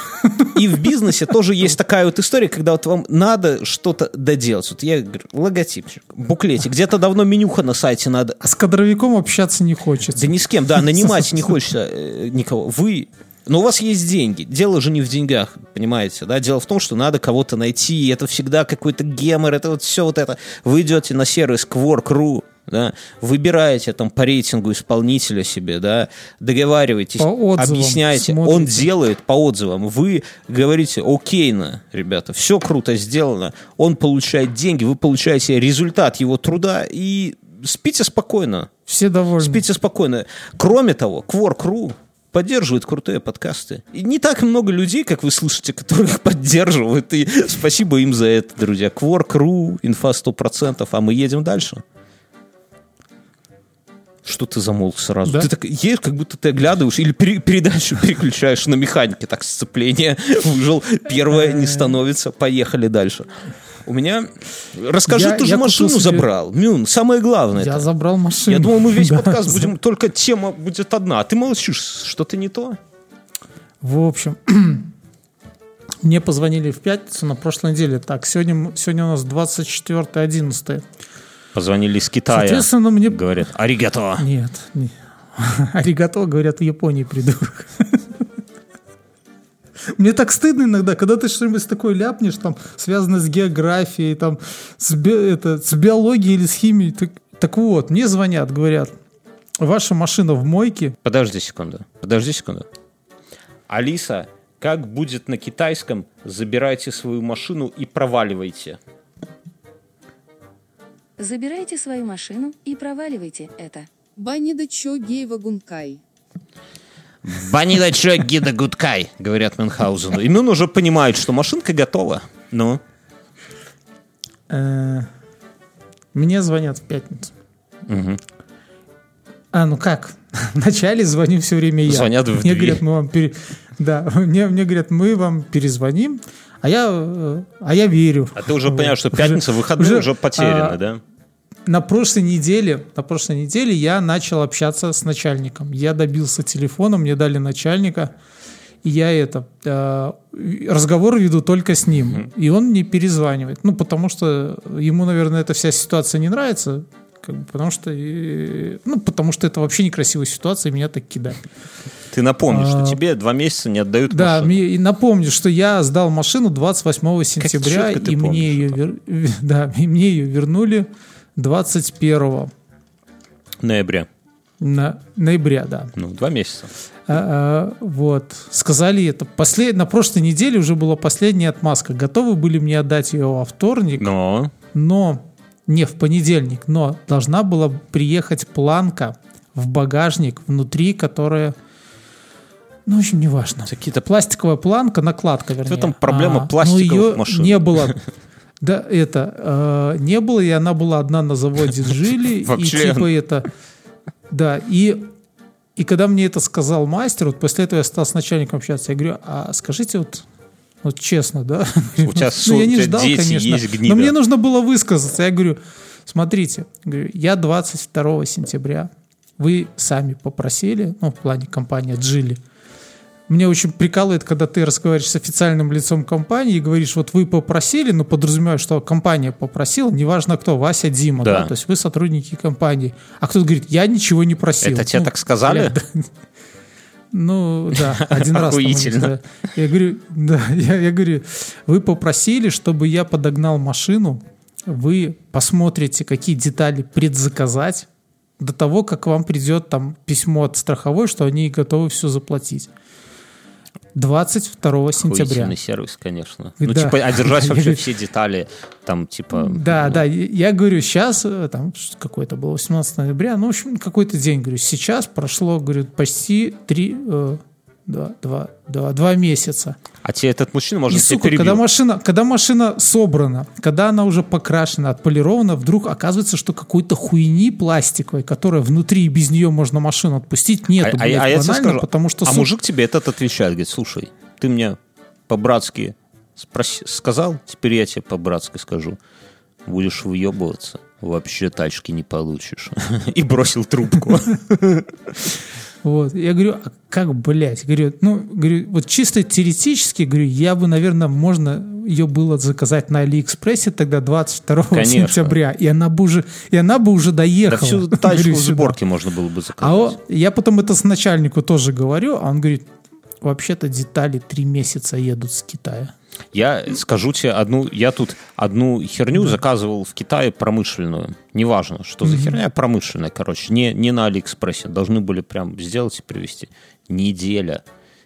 И в бизнесе тоже есть такая вот история, когда вот вам надо что-то доделать. Вот я говорю, логотипчик, буклетик, где-то давно менюха на сайте надо. А с кадровиком общаться не хочется. Да ни с кем, да, нанимать не хочется э, никого. Вы но у вас есть деньги. Дело же не в деньгах, понимаете, да? Дело в том, что надо кого-то найти. и Это всегда какой-то гемор, это вот все вот это. Вы идете на сервис Quark.ru, да, выбираете там по рейтингу исполнителя себе, да, договариваетесь, По отзывам объясняете, смотрите. он делает по отзывам, вы говорите, окейно, ребята, все круто сделано, он получает деньги, вы получаете результат его труда и спите спокойно, Все довольны. Спите спокойно. Кроме того, Quark.ru поддерживает крутые подкасты. И не так много людей, как вы слышите, которые их поддерживают. И спасибо им за это, друзья. Quark.ru, инфа 100%, а мы едем дальше. Что ты замолк сразу? Да? Ты так едешь, как будто ты оглядываешь или пере- передачу переключаешь на механике. Так, сцепление выжил, первое не становится, поехали дальше. У меня... Расскажи, Я- ты же я машину себе- забрал. Мюн, самое главное. Я забрал машину. Я думал, мы весь Да. подкаст будем, только тема будет одна. А ты молчишь, что-то не то? В общем, мне позвонили в пятницу на прошлой неделе. Так, сегодня, сегодня у нас 24-11. Позвонили из Китая. Соответственно, мне... Говорят, аригато. Нет. не- Аригато, говорят, в Японии придурок. Мне так стыдно иногда, когда ты что-нибудь такое ляпнешь, там, связанное с географией, там, с, би- это, с биологией или с химией. Так, так вот, мне звонят, говорят, ваша машина в мойке, Подожди секунду. Подожди секунду. Алиса, как будет на китайском «забирайте свою машину и проваливайте»? Забирайте свою машину и проваливайте это. Банида чо гейва гункай. Банида чё, гида гудкай, говорят Мюнхгаузену. И Мюн уже понимает, что машинка готова. Ну, Э, Мне звонят в пятницу. А, ну как? Вначале звоню все время я. Звонят в Мне дверь. говорят, мы вам пере... Да, мне, мне говорят, мы вам перезвоним, а я, э, а я верю. а ты уже понимаешь, что пятница, выходные уже, уже потеряны, а, да? На прошлой неделе, на прошлой неделе я начал общаться с начальником. Я добился телефона, мне дали начальника, и я это э, разговор веду только с ним, и он мне перезванивает. Ну потому что ему, наверное, эта вся ситуация не нравится, как бы, потому что, э, ну потому что это вообще некрасивая ситуация, и меня так кидает. Ты напомни, что а, тебе два месяца не отдают Да, машину. мне, и напомню, что я сдал машину 28 сентября, и мне, помнишь ее, вер- да, и мне ее вернули 21 Ноября. на, ноября, да. Ну, два месяца. А, а, вот. Сказали это. Послед... На прошлой неделе уже была последняя отмазка. Готовы были мне отдать ее во вторник, Но но не в понедельник, но должна была приехать планка в багажник внутри, которая... Ну, в общем, неважно. какие-то Пластиковая планка, накладка, вернее. этом проблема А, пластиковых но её машин. не было. Да, это э, не было, и она была одна на заводе жили, и типа это, да, и И когда мне это сказал мастер, вот после этого я стал с начальником общаться. Я говорю, а скажите вот, вот честно, да? У тебя ну, я не ждал, конечно. Но мне нужно было высказаться. Я говорю, смотрите, говорю, я 22 сентября, вы сами попросили, ну, в плане компании Джили, мне очень прикалывает, когда ты разговариваешь с официальным лицом компании и говоришь, вот вы попросили, но подразумеваю, что компания попросила, неважно кто, Вася, Дима, да, Да. то есть вы сотрудники компании. А кто-то говорит, я ничего не просил. Это тебе Ну, так сказали? бля, да. Ну, да, один раз. Охуительно. Я говорю, да, я, я говорю, вы попросили, чтобы я подогнал машину, вы посмотрите, какие детали предзаказать до того, как вам придет там письмо от страховой, что они готовы все заплатить. 22 сентября. Охуительный сервис, конечно. Ну, Да. типа, одержать Я вообще все детали, там, типа... Да, ну, да, я говорю, сейчас, э, там, какой-то был 18 ноября, ну, в общем, какой-то день, говорю, сейчас прошло, говорю, почти три, э, два, два, два, два месяца. А тебе этот мужчина, И, может, тебя сука, когда машина, когда машина собрана, когда она уже покрашена, отполирована, вдруг оказывается, что какой-то хуйни пластиковой, которая внутри и без нее можно машину отпустить, нету, а, а- блядь, а я тебе скажу, потому что... а сука, мужик тебе этот отвечает, говорит, слушай, ты мне по-братски спроси- сказал, теперь я тебе по-братски скажу. Будешь выебываться, вообще тачки не получишь. И бросил трубку. Вот. Я говорю, а как, блядь? Говорю, ну, говорю, вот чисто теоретически, говорю, я бы, наверное, можно ее было заказать на Алиэкспрессе тогда 22 Конечно. сентября, и она бы уже, и она бы уже Да доехала. всю тачку Говорю, в сюда. можно было бы А заказать. о- я потом это с начальнику тоже говорю, а он говорит, вообще-то детали три месяца едут с Китая. Я скажу тебе одну, я тут одну херню заказывал в Китае промышленную. Неважно, что за херня промышленная, короче, не, не на Алиэкспрессе. Должны были прям сделать и привезти. Неделя.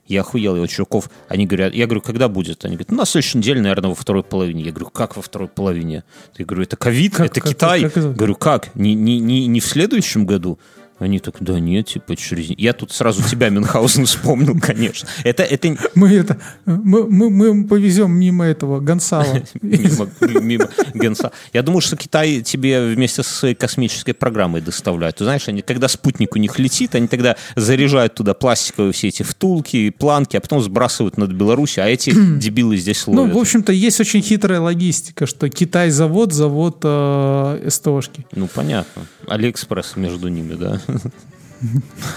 Я охуел, и у чуваков, они говорят, я говорю, когда будет? Они говорят, ну, на следующей неделе, наверное, во второй половине. Я говорю, как во второй половине? Я говорю, это ковид, Как- это как- Китай. как это? Говорю, как? Не, не, не, не в следующем году? Они так, да нет, типа через... Я тут сразу тебя, Мюнхгаузен, вспомнил, конечно. Это, это Мы это, мы, мы, мы повезем мимо этого Гонсала. мимо, мимо Генса. Я думаю, что Китай тебе вместе со своей космической программой доставляют. Ты знаешь, они, когда спутник у них летит, они тогда заряжают туда пластиковые все эти втулки, планки, а потом сбрасывают над Беларусь, а эти дебилы здесь Ну, ловят. в общем-то, есть очень хитрая логистика, что Китай завод, завод э, СТОшки. Ну, понятно. Алиэкспресс между ними, да.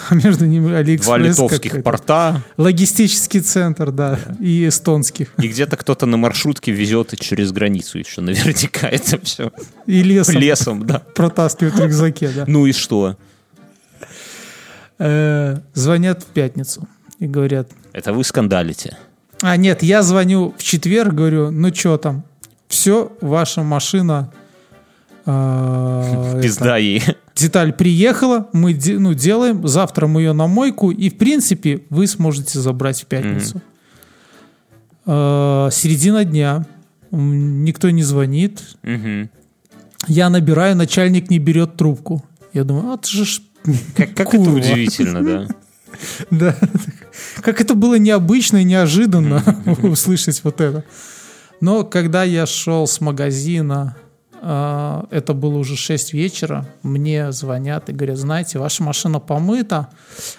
А между ними Алиэкспресс. Два литовских порта, Логистический центр, да, и эстонских. и где-то кто-то на маршрутке везет через границу еще. Наверняка это все. И лесом Лесом, да. протаскивают в рюкзаке, да. Ну и что? Э, Звонят в пятницу и говорят, Это вы скандалите. а нет, я звоню в четверг, говорю, ну что там, все, ваша машина... э, Пизда ей. деталь приехала, мы ну, делаем, завтра мы ее на мойку, и в принципе вы сможете забрать в пятницу. Э, середина дня, никто не звонит, Мгм. я набираю, начальник не берет трубку. Я думаю, а ты же ж- Как, как это удивительно, да? Да. Как это было необычно и неожиданно услышать вот это. Но когда я шел с магазина, а, это было уже 6 вечера, мне звонят и говорят, знаете, ваша машина помыта,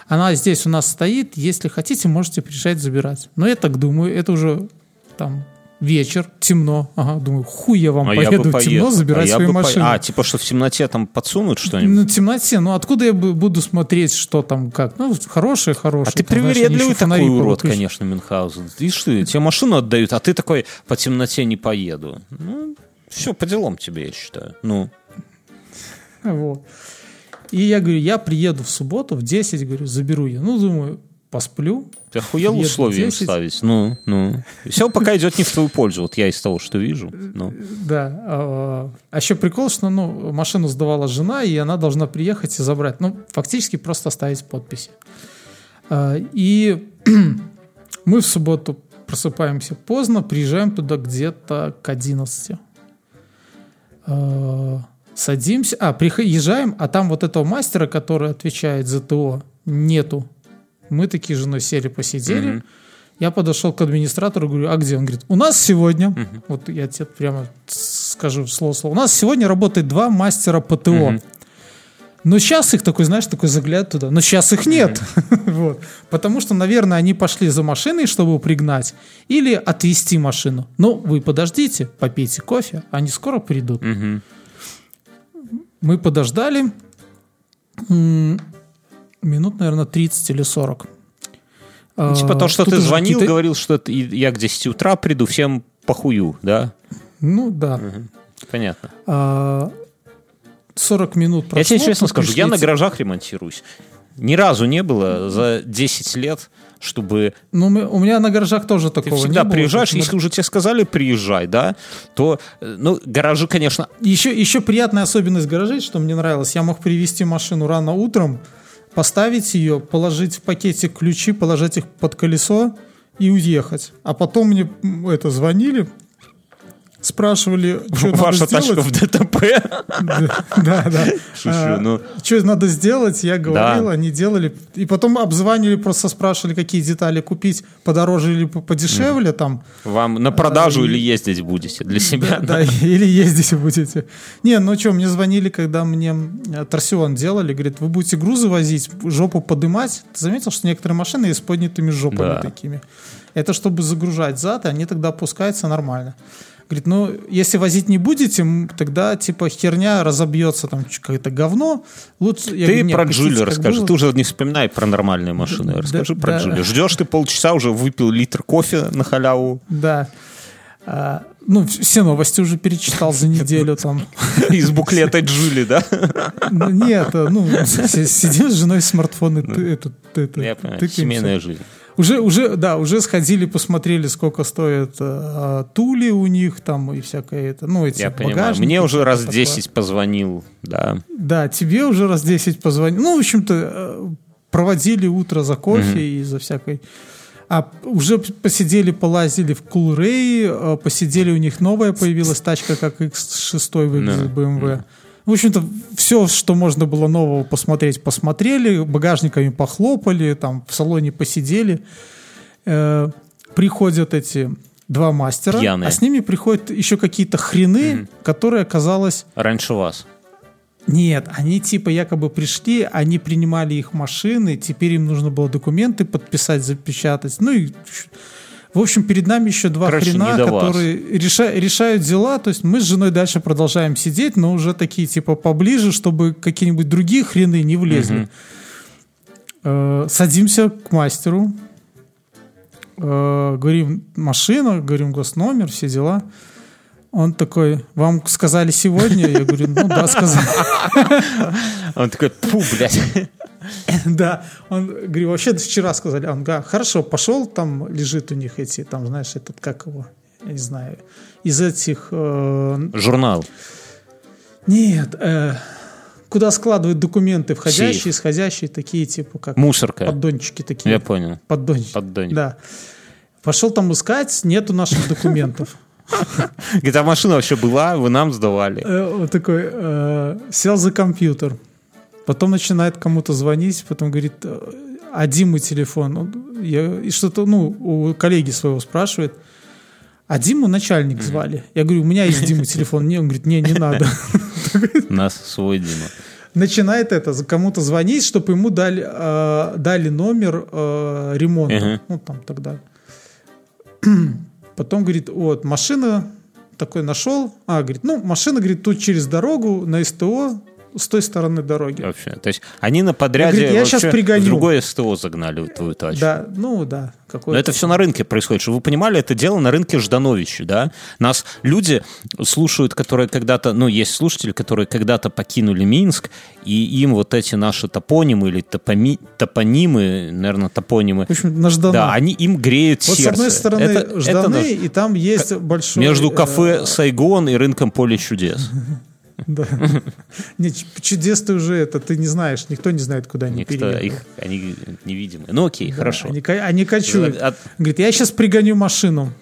она здесь у нас стоит, если хотите, можете приезжать забирать. Но я так думаю, это уже там вечер, темно. Ага, думаю, хуй я вам А я поеду бы в темно поехал. забирать А я свою бы по- машину. А, типа, что в темноте там подсунут что-нибудь? Ну, в темноте, ну откуда я бу- буду смотреть, что там, как? Ну, хорошие, хорошие. А ты привередливый такой урод, конечно, Мюнхгаузен. Ты что, тебе машину отдают, а ты такой по темноте не поеду. Ну, все, по делам тебе, я считаю. Ну, Вот. И я говорю, я приеду в субботу в 10, говорю, заберу ее. Ну, думаю, посплю. ты охуел условия им 10. ставить? Ну, ну. Все пока идет не в твою пользу, вот я из того, что вижу. Ну. Да. А, а еще прикол, что ну, машину сдавала жена, и она должна приехать и забрать. Ну, фактически просто оставить подписи. А, И мы в субботу просыпаемся поздно, приезжаем туда где-то к 11. А, Садимся, а, приезжаем, а там вот этого мастера, который отвечает за ТО, нету. Мы такие женой сели, посидели. Я подошел к администратору, говорю, а где? Он говорит, у нас сегодня, вот я тебе прямо скажу слово-слово, у нас сегодня работает два мастера по ТО. Но сейчас их такой, знаешь, такой взгляд туда. Но сейчас их нет. вот. Потому что, наверное, они пошли за машиной, чтобы пригнать, или отвезти машину. Ну, вы подождите, попейте кофе, они скоро придут. Мы подождали минут, наверное, 30 или 40. Ну, Типа то, что Тут ты звонил, какие-то- говорил, что я к 10 утра приду, всем похую, да? Ну, да. Понятно. А, 40 минут прошло. я тебе честно скажу, я на гаражах ремонтируюсь. Ни разу не было за 10 лет, чтобы Ну, у меня на гаражах тоже ты такого всегда не было. приезжаешь, если уже тебе сказали приезжай, да, то, э, ну, гаражи, конечно, Еще, еще приятная особенность гаражей, что мне нравилось, я мог привезти машину рано утром, поставить ее, положить в пакетик ключи, положить их под колесо и уехать. А потом мне это звонили, спрашивали, что надо ваша тачка сделать. в ДТП. Да, да. Шучу, ну. Что надо сделать, я говорил, они делали. И потом обзванивали, просто спрашивали, какие детали купить, подороже или по- подешевле там. Вам на продажу или ездить будете для себя? Да, или ездите будете. Не, ну что, мне звонили, когда мне торсион делали, говорит, вы будете грузы возить, жопу подымать. Ты заметил, что некоторые машины есть с поднятыми жопами такими? Это чтобы загружать зад, и они тогда опускаются нормально. Говорит, ну, если возить не будете, тогда, типа, херня разобьется, там, какое-то говно. Лучше... Я Ты говорю, «Нет, про пустите, Джули как расскажи. было». Ты уже не вспоминай про нормальные машины. Расскажи про да. Джули. Ждешь ты полчаса, уже выпил литр кофе на халяву Да. А, ну, все новости уже перечитал за неделю там. из буклета Джули, да? Ну, Нет, ну, сидим с женой смартфоны, ты, это, это, Я понимаю, семейная жизнь. Уже, уже, да, уже сходили, посмотрели, сколько стоят а, тули у них там и всякое это, ну, эти Я понимаю. Мне уже раз такое. 10 позвонил, да. Да, тебе уже раз 10 позвонил. Ну, в общем-то, э, проводили утро за кофе и за всякой... А уже посидели, полазили в Кулрей, э, посидели, у них новая появилась тачка, как X6 выглядит Да. BMW. В общем-то, все, что можно было нового посмотреть, посмотрели, багажниками похлопали, там в салоне посидели. Э, приходят эти два мастера, Пьяные. а с ними приходят еще какие-то хрены, которые оказалось Раньше вас. нет, они типа якобы пришли, они принимали их машины, теперь им нужно было документы подписать, запечатать. Ну и в общем, перед нами еще два Короче, хрена, которые реша- решают дела. То есть мы с женой дальше продолжаем сидеть, но уже такие типа поближе, чтобы какие-нибудь другие хрены не влезли. Э, садимся к мастеру, э, говорим машина, говорим госномер, все дела. Он такой, вам сказали сегодня? Я говорю, ну да, сказали. Он такой, пу, блядь. Да, он, говорю, вообще вчера сказали. Он, да, хорошо, пошел, там лежит у них эти, там, знаешь, этот, как его, я не знаю, из этих, э, Журнал. нет, э, куда складывают документы входящие, Сейф. исходящие, такие, типа, как Мусорка. поддончики такие. Я понял. Поддончики. Поддоник. Да. Пошел там искать, нету наших документов. Говорит, а машина вообще была, вы нам сдавали. Э, Вот такой, сел за компьютер, потом начинает кому-то звонить, потом говорит, э, а Димы телефон? Он- я- И что-то, ну, у коллеги своего спрашивает, а Диму начальник звали. Я говорю, у меня есть Дима телефон. Не, он говорит, не, не надо. У нас свой Дима. Начинает это, кому-то звонить, чтобы ему дали, э, дали номер э, ремонта. Мгм. Ну, там тогда. Потом говорит, вот, машина такой нашел. А, говорит, ну, машина, говорит, тут через дорогу на СТО с той стороны дороги. Вообще. То есть они на подряде Говорит, я щас пригоню. другое СТО загнали твою тачку. Да, ну да. Но какой-то это все на рынке происходит. Чтобы вы понимали, это дело на рынке Ждановича, да? Нас люди слушают, которые когда-то, ну, есть слушатели, которые когда-то покинули Минск, и им вот эти наши топонимы или топоми- топонимы, наверное, топонимы, В общем, на Ждано. да, они им греют вот сердце. с одной стороны Это- это Жданы, наш- и там есть большой... между э, кафе Сайгон и рынком Поле чудес. Да. Не, ч- чудес ты уже это, ты не знаешь, никто не знает, куда они Никто, переехали. их, они невидимые. Ну окей, хорошо. Они, они кочуют. От- Говорит, я сейчас пригоню машину.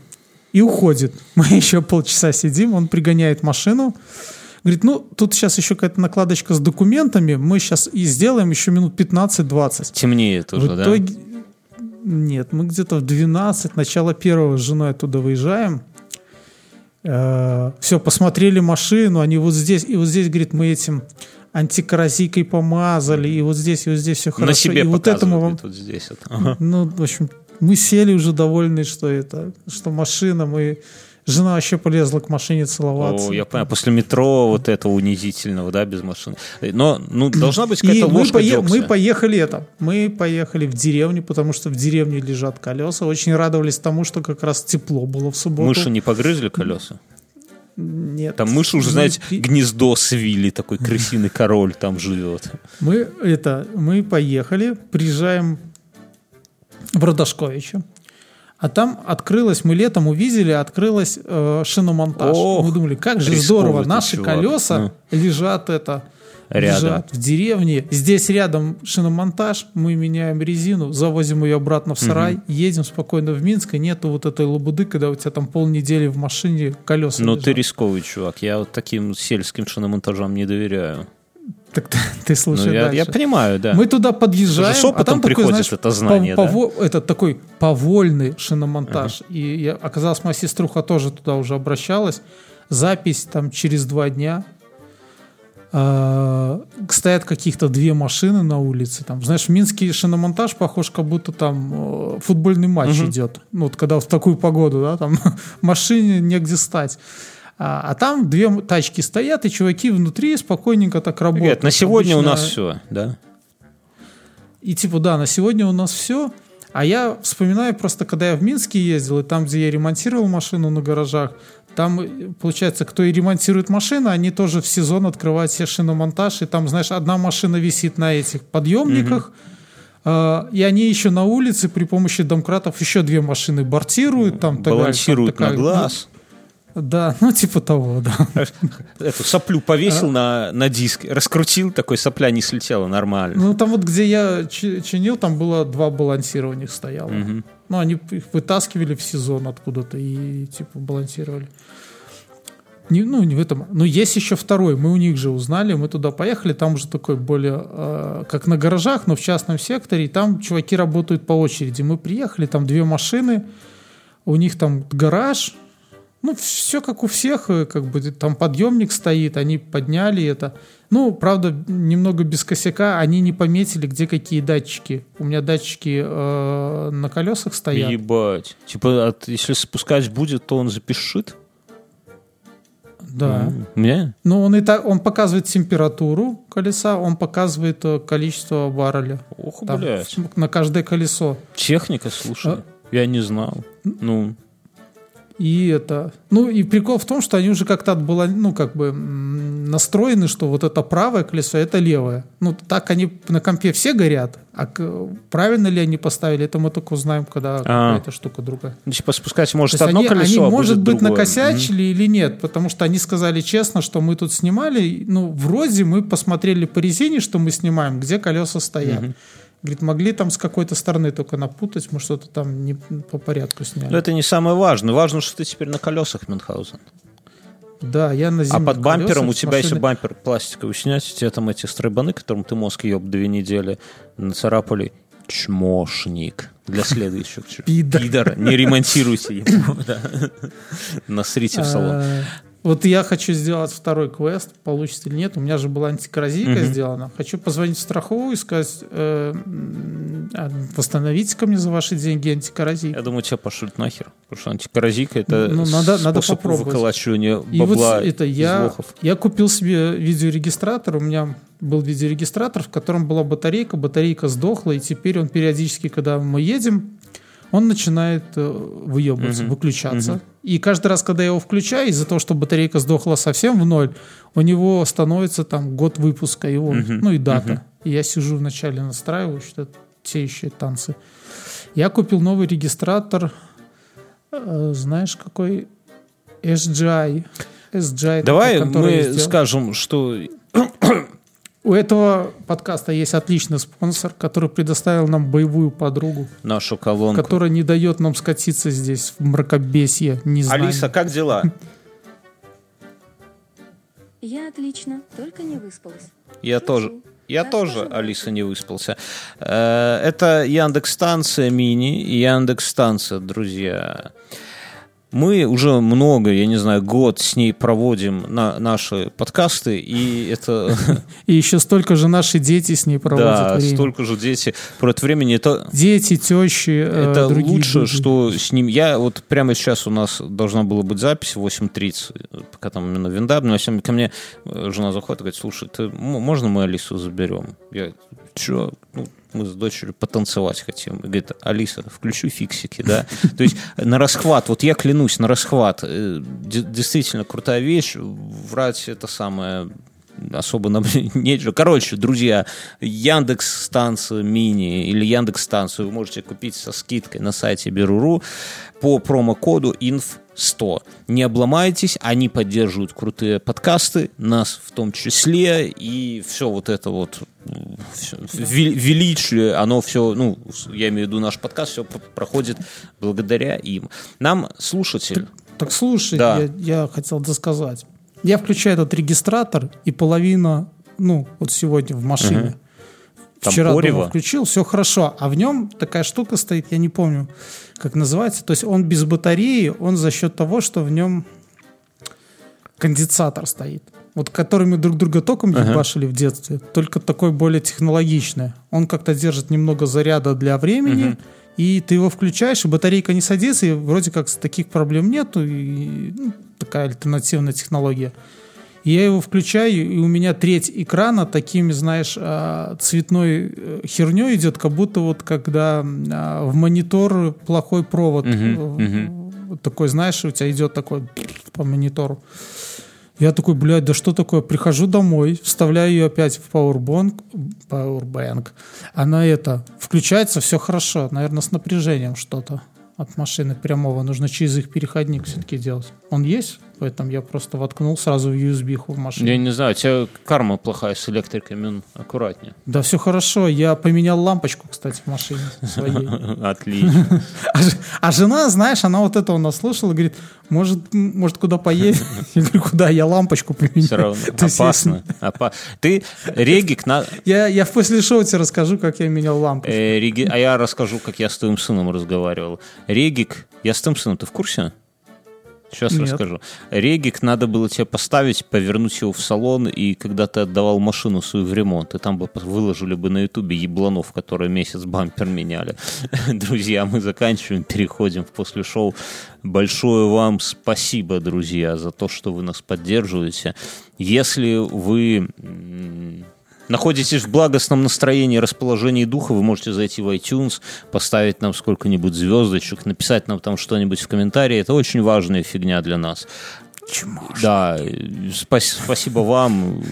И уходит. Мы еще полчаса сидим, он пригоняет машину. Говорит, ну, тут сейчас еще какая-то накладочка с документами, мы сейчас и сделаем еще минут 15-20. Темнеет уже, в да? итоге... Нет, мы где-то в 12, начало первого с женой оттуда выезжаем. Все, посмотрели машину, они вот здесь, и вот здесь, говорит, мы этим антикоррозийкой помазали, и вот здесь, и вот здесь все хорошо. На себе и вот этому вам... вот здесь. вот. Ага. Ну, в общем, мы сели уже довольны, что это, что машина, мы... Жена вообще полезла к машине целоваться. О, я понимаю, после метро вот этого унизительного, да, без машины. Но, ну, должна быть И какая-то мы, ложка пое- дёгтя. мы поехали это, мы поехали в деревню, потому что в деревне лежат колеса. Очень радовались тому, что как раз тепло было в субботу. Мыши не погрызли колеса? Нет. Там мыши уже, Мы знаете, гнездо свили, такой крысиный король там живет. Мы это, мы поехали, приезжаем в Родошковича. А там открылось, мы летом увидели, открылось э, шиномонтаж. Ох, мы думали, как же здорово, наши чувак. колеса лежат это Рядом. лежат в деревне. Здесь рядом шиномонтаж, мы меняем резину, завозим ее обратно в сарай, едем спокойно в Минск, и нету вот этой лабуды, когда у тебя там полнедели в машине колеса Ну, лежат. ты рисковый чувак. Я вот таким сельским шиномонтажам не доверяю. Так ты, ты слушай Ну, я, дальше. я понимаю, да. Мы туда подъезжаем, а там такой, знаешь, это знание, пов- да? пово- это такой повольный шиномонтаж. И я, оказалось, моя сеструха тоже туда уже обращалась. Запись там через два дня. А, стоят каких-то две машины на улице. Там, знаешь, в Минске шиномонтаж похож, как будто там э, футбольный матч идет. Ну, вот когда в такую погоду, да, там машине негде стать. А, а там две тачки стоят, и чуваки внутри спокойненько так работают. Говорят, на сегодня у Обычно- нас все, да? и типа, да, на сегодня у нас все. А я вспоминаю просто, когда я в Минске ездил, и там, где я ремонтировал машину на гаражах, там, э, получается, кто и ремонтирует машины, они тоже в сезон открывают себе шиномонтаж, и там, знаешь, одна машина висит на этих подъемниках, а, и они еще на улице при помощи домкратов еще две машины бортируют. Там, так далее. Там Балансируют такая, на глаз. Да, ну типа того, да. Эту соплю повесил А. на, на диск, раскрутил, такой сопля не слетела, нормально. Ну, там вот, где я чи- чинил, там было два них стояло. Ну, они их вытаскивали в сезон откуда-то и, типа, балансировали. Не, ну, не в этом. Но есть еще второй. Мы у них же узнали, мы туда поехали. Там уже такой более, э, как на гаражах, но в частном секторе. И там чуваки работают по очереди. Мы приехали, там две машины. У них там гараж. Ну, все как у всех, э, как бы там подъемник стоит, они подняли это. Ну, правда, немного без косяка, они не пометили, где какие датчики. У меня датчики э, на колесах стоят. Ебать. Типа, от- если спускать будет, то он запишет? Да. Мне? Ну, он и так, он показывает температуру колеса, он показывает э, количество барреля. Ох, Там, блядь. на каждое колесо. Техника, слушай. А? Я не знал. Ну, И это. Ну, и прикол в том, что они уже как-то было, ну, как бы настроены, что вот это правое колесо, это левое. Ну, так они на компе все горят. А правильно ли они поставили, это мы только узнаем, когда какая-то штука другая. ну, типа, спускать То может есть одно они, колесо, они, а может быть, другое. накосячили или нет, потому что они сказали честно, что мы тут снимали, ну, вроде мы посмотрели по резине, что мы снимаем, где колеса стоят. Говорит, могли там с какой-то стороны только напутать, мы что-то там не по порядку сняли. Но это не самое важное. Важно, что ты теперь на колесах, Мюнхгаузен. Да, я на А под бампером колесах у тебя, если машины- бампер пластиковый снять, у тебя там эти стройбаны, которым ты мозг еб две недели нацарапали. Чмошник. Для следующих. Пидор. Пидор. Не ремонтируйте его. да. Насрите в салон. Вот я хочу сделать второй квест, получится или нет. У меня же была антикоррозийка сделана. Хочу позвонить в страховую и сказать, э, а, восстановите ко мне за ваши деньги антикоррозийку. Я думаю, тебя пошлют нахер. Потому что антикоррозийка это Ну, надо- надо способ попробовать. выколачивания И вот бабла это я, лохов. я купил себе видеорегистратор. У меня был видеорегистратор, в котором была батарейка. Батарейка сдохла, и теперь он периодически, когда мы едем, он начинает э, выебываться, выключаться. И каждый раз, когда я его включаю, из-за того, что батарейка сдохла совсем в ноль, у него становится там год выпуска его, ну и дата. И я сижу вначале настраиваю, что те еще танцы. Я купил новый регистратор, э, знаешь, какой SGI. SGI Давай такой, мы сделал. скажем, что У этого подкаста есть отличный спонсор, который предоставил нам боевую подругу, нашу колонку. которая не дает нам скатиться здесь в мракобесье, незнание. Алиса, как дела? Я отлично, только не выспалась. Я Шучу. тоже. Я тоже, тоже Алиса, не выспался. Э, Это Яндекс-станция мини и Яндекс-станция, друзья. Мы уже много, я не знаю, год с ней проводим на наши подкасты, и это... И еще столько же наши дети с ней проводят Да, время. столько же дети проводят времени. Это Дети, тещи, э, Это лучше, люди. что с ним... Я вот прямо сейчас у нас должна была быть запись в 8.30, пока там именно виндап, но ко мне э, жена заходит и говорит, слушай, ты, можно мы Алису заберем? Я, что? Ну, мы с дочерью потанцевать хотим. И говорит, Алиса, включи фиксики, да? То есть на расхват, вот я клянусь, на расхват. э, де- Действительно крутая вещь. Врать это самое особо нам нечего. Короче, друзья, Яндекс станцию мини или Яндекс станцию вы можете купить со скидкой на сайте Беруру по промокоду INF100. Не обломайтесь, они поддерживают крутые подкасты, нас в том числе, и все вот это вот ве- величие, оно все, ну, я имею в виду наш подкаст, все проходит благодаря им. Нам слушатель Так слушай, Да. я, я хотел досказать. Я включаю этот регистратор, и половина, ну, вот сегодня в машине. Там Вчера дома порево? включил, все хорошо. А в нем такая штука стоит, я не помню, как называется. То есть он без батареи, он за счет того, что в нем конденсатор стоит. Вот который мы друг друга током ебашили в детстве, только такой более технологичный. Он как-то держит немного заряда для времени, и ты его включаешь, и батарейка не садится, и вроде как таких проблем нету, и ну, такая альтернативная технология. Я его включаю, и у меня треть экрана такими, знаешь, а, цветной э, херней идет, как будто вот когда а, в монитор плохой провод э, вот такой, знаешь, у тебя идет такой по монитору. Я такой, блядь, да что такое? Прихожу домой, вставляю ее опять в Powerbank, Powerbank. Она это, включается, все хорошо. Наверное, с напряжением что-то от машины прямого. Нужно через их переходник все-таки делать. Он есть? Поэтому я просто воткнул сразу в USB в машину. Я не знаю, у тебя карма плохая с электриками, ну, аккуратнее. Да все хорошо. Я поменял лампочку, кстати, в машине своей. Отлично. А, а жена, знаешь, она вот этого наслушала, говорит, может, может куда поедем? Я говорю, куда? Я лампочку поменял. Все равно опасно. Опа- Ты регик на... Я, я после шоу тебе расскажу, как я менял лампу. э, А я расскажу, как я с твоим сыном разговаривал. Регик... Я с твоим сыном, ты в курсе? Сейчас Нет. расскажу. Регик надо было тебе поставить, повернуть его в салон, и когда ты отдавал машину свою в ремонт, и там бы выложили бы на ютубе ебланов, которые месяц бампер меняли. Друзья, мы заканчиваем, переходим в после шоу. Большое вам спасибо, друзья, за то, что вы нас поддерживаете. Если вы находитесь в благостном настроении, расположении духа, вы можете зайти в iTunes, поставить нам сколько-нибудь звездочек, написать нам там что-нибудь в комментарии. Это очень важная фигня для нас. Да, э, спас- спасибо вам.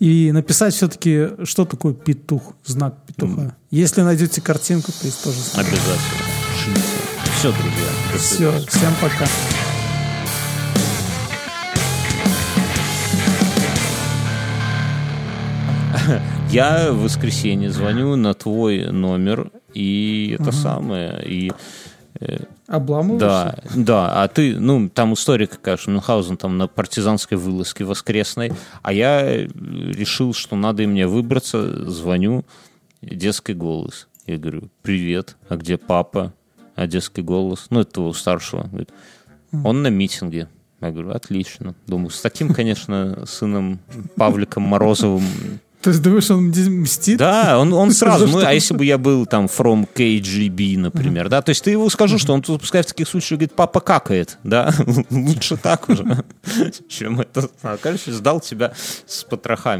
И написать все-таки, что такое петух, знак петуха. Если найдете картинку, то есть тоже Обязательно. Все, друзья. Все, всем пока. Я в воскресенье звоню на твой номер, и это самое, и Обламываешься? Да, да, а ты, ну, там история какая, что Мюнхгаузен там на партизанской вылазке воскресной, а я э, решил, что надо и мне выбраться, звоню, детский голос. Я говорю, привет, а где папа? А детский голос? Ну, это твоего старшего. Говорит, он на митинге. Я говорю, отлично. Думаю, с таким, конечно, сыном Павликом Морозовым То есть думаешь, он мстит? да, он, он сразу, ну, а если бы я был там from KGB, например, да, то есть ты его скажу, что он тут, пускай в таких случаях говорит, папа какает, да, лучше так уже, чем это, а, короче, сдал тебя с потрохами.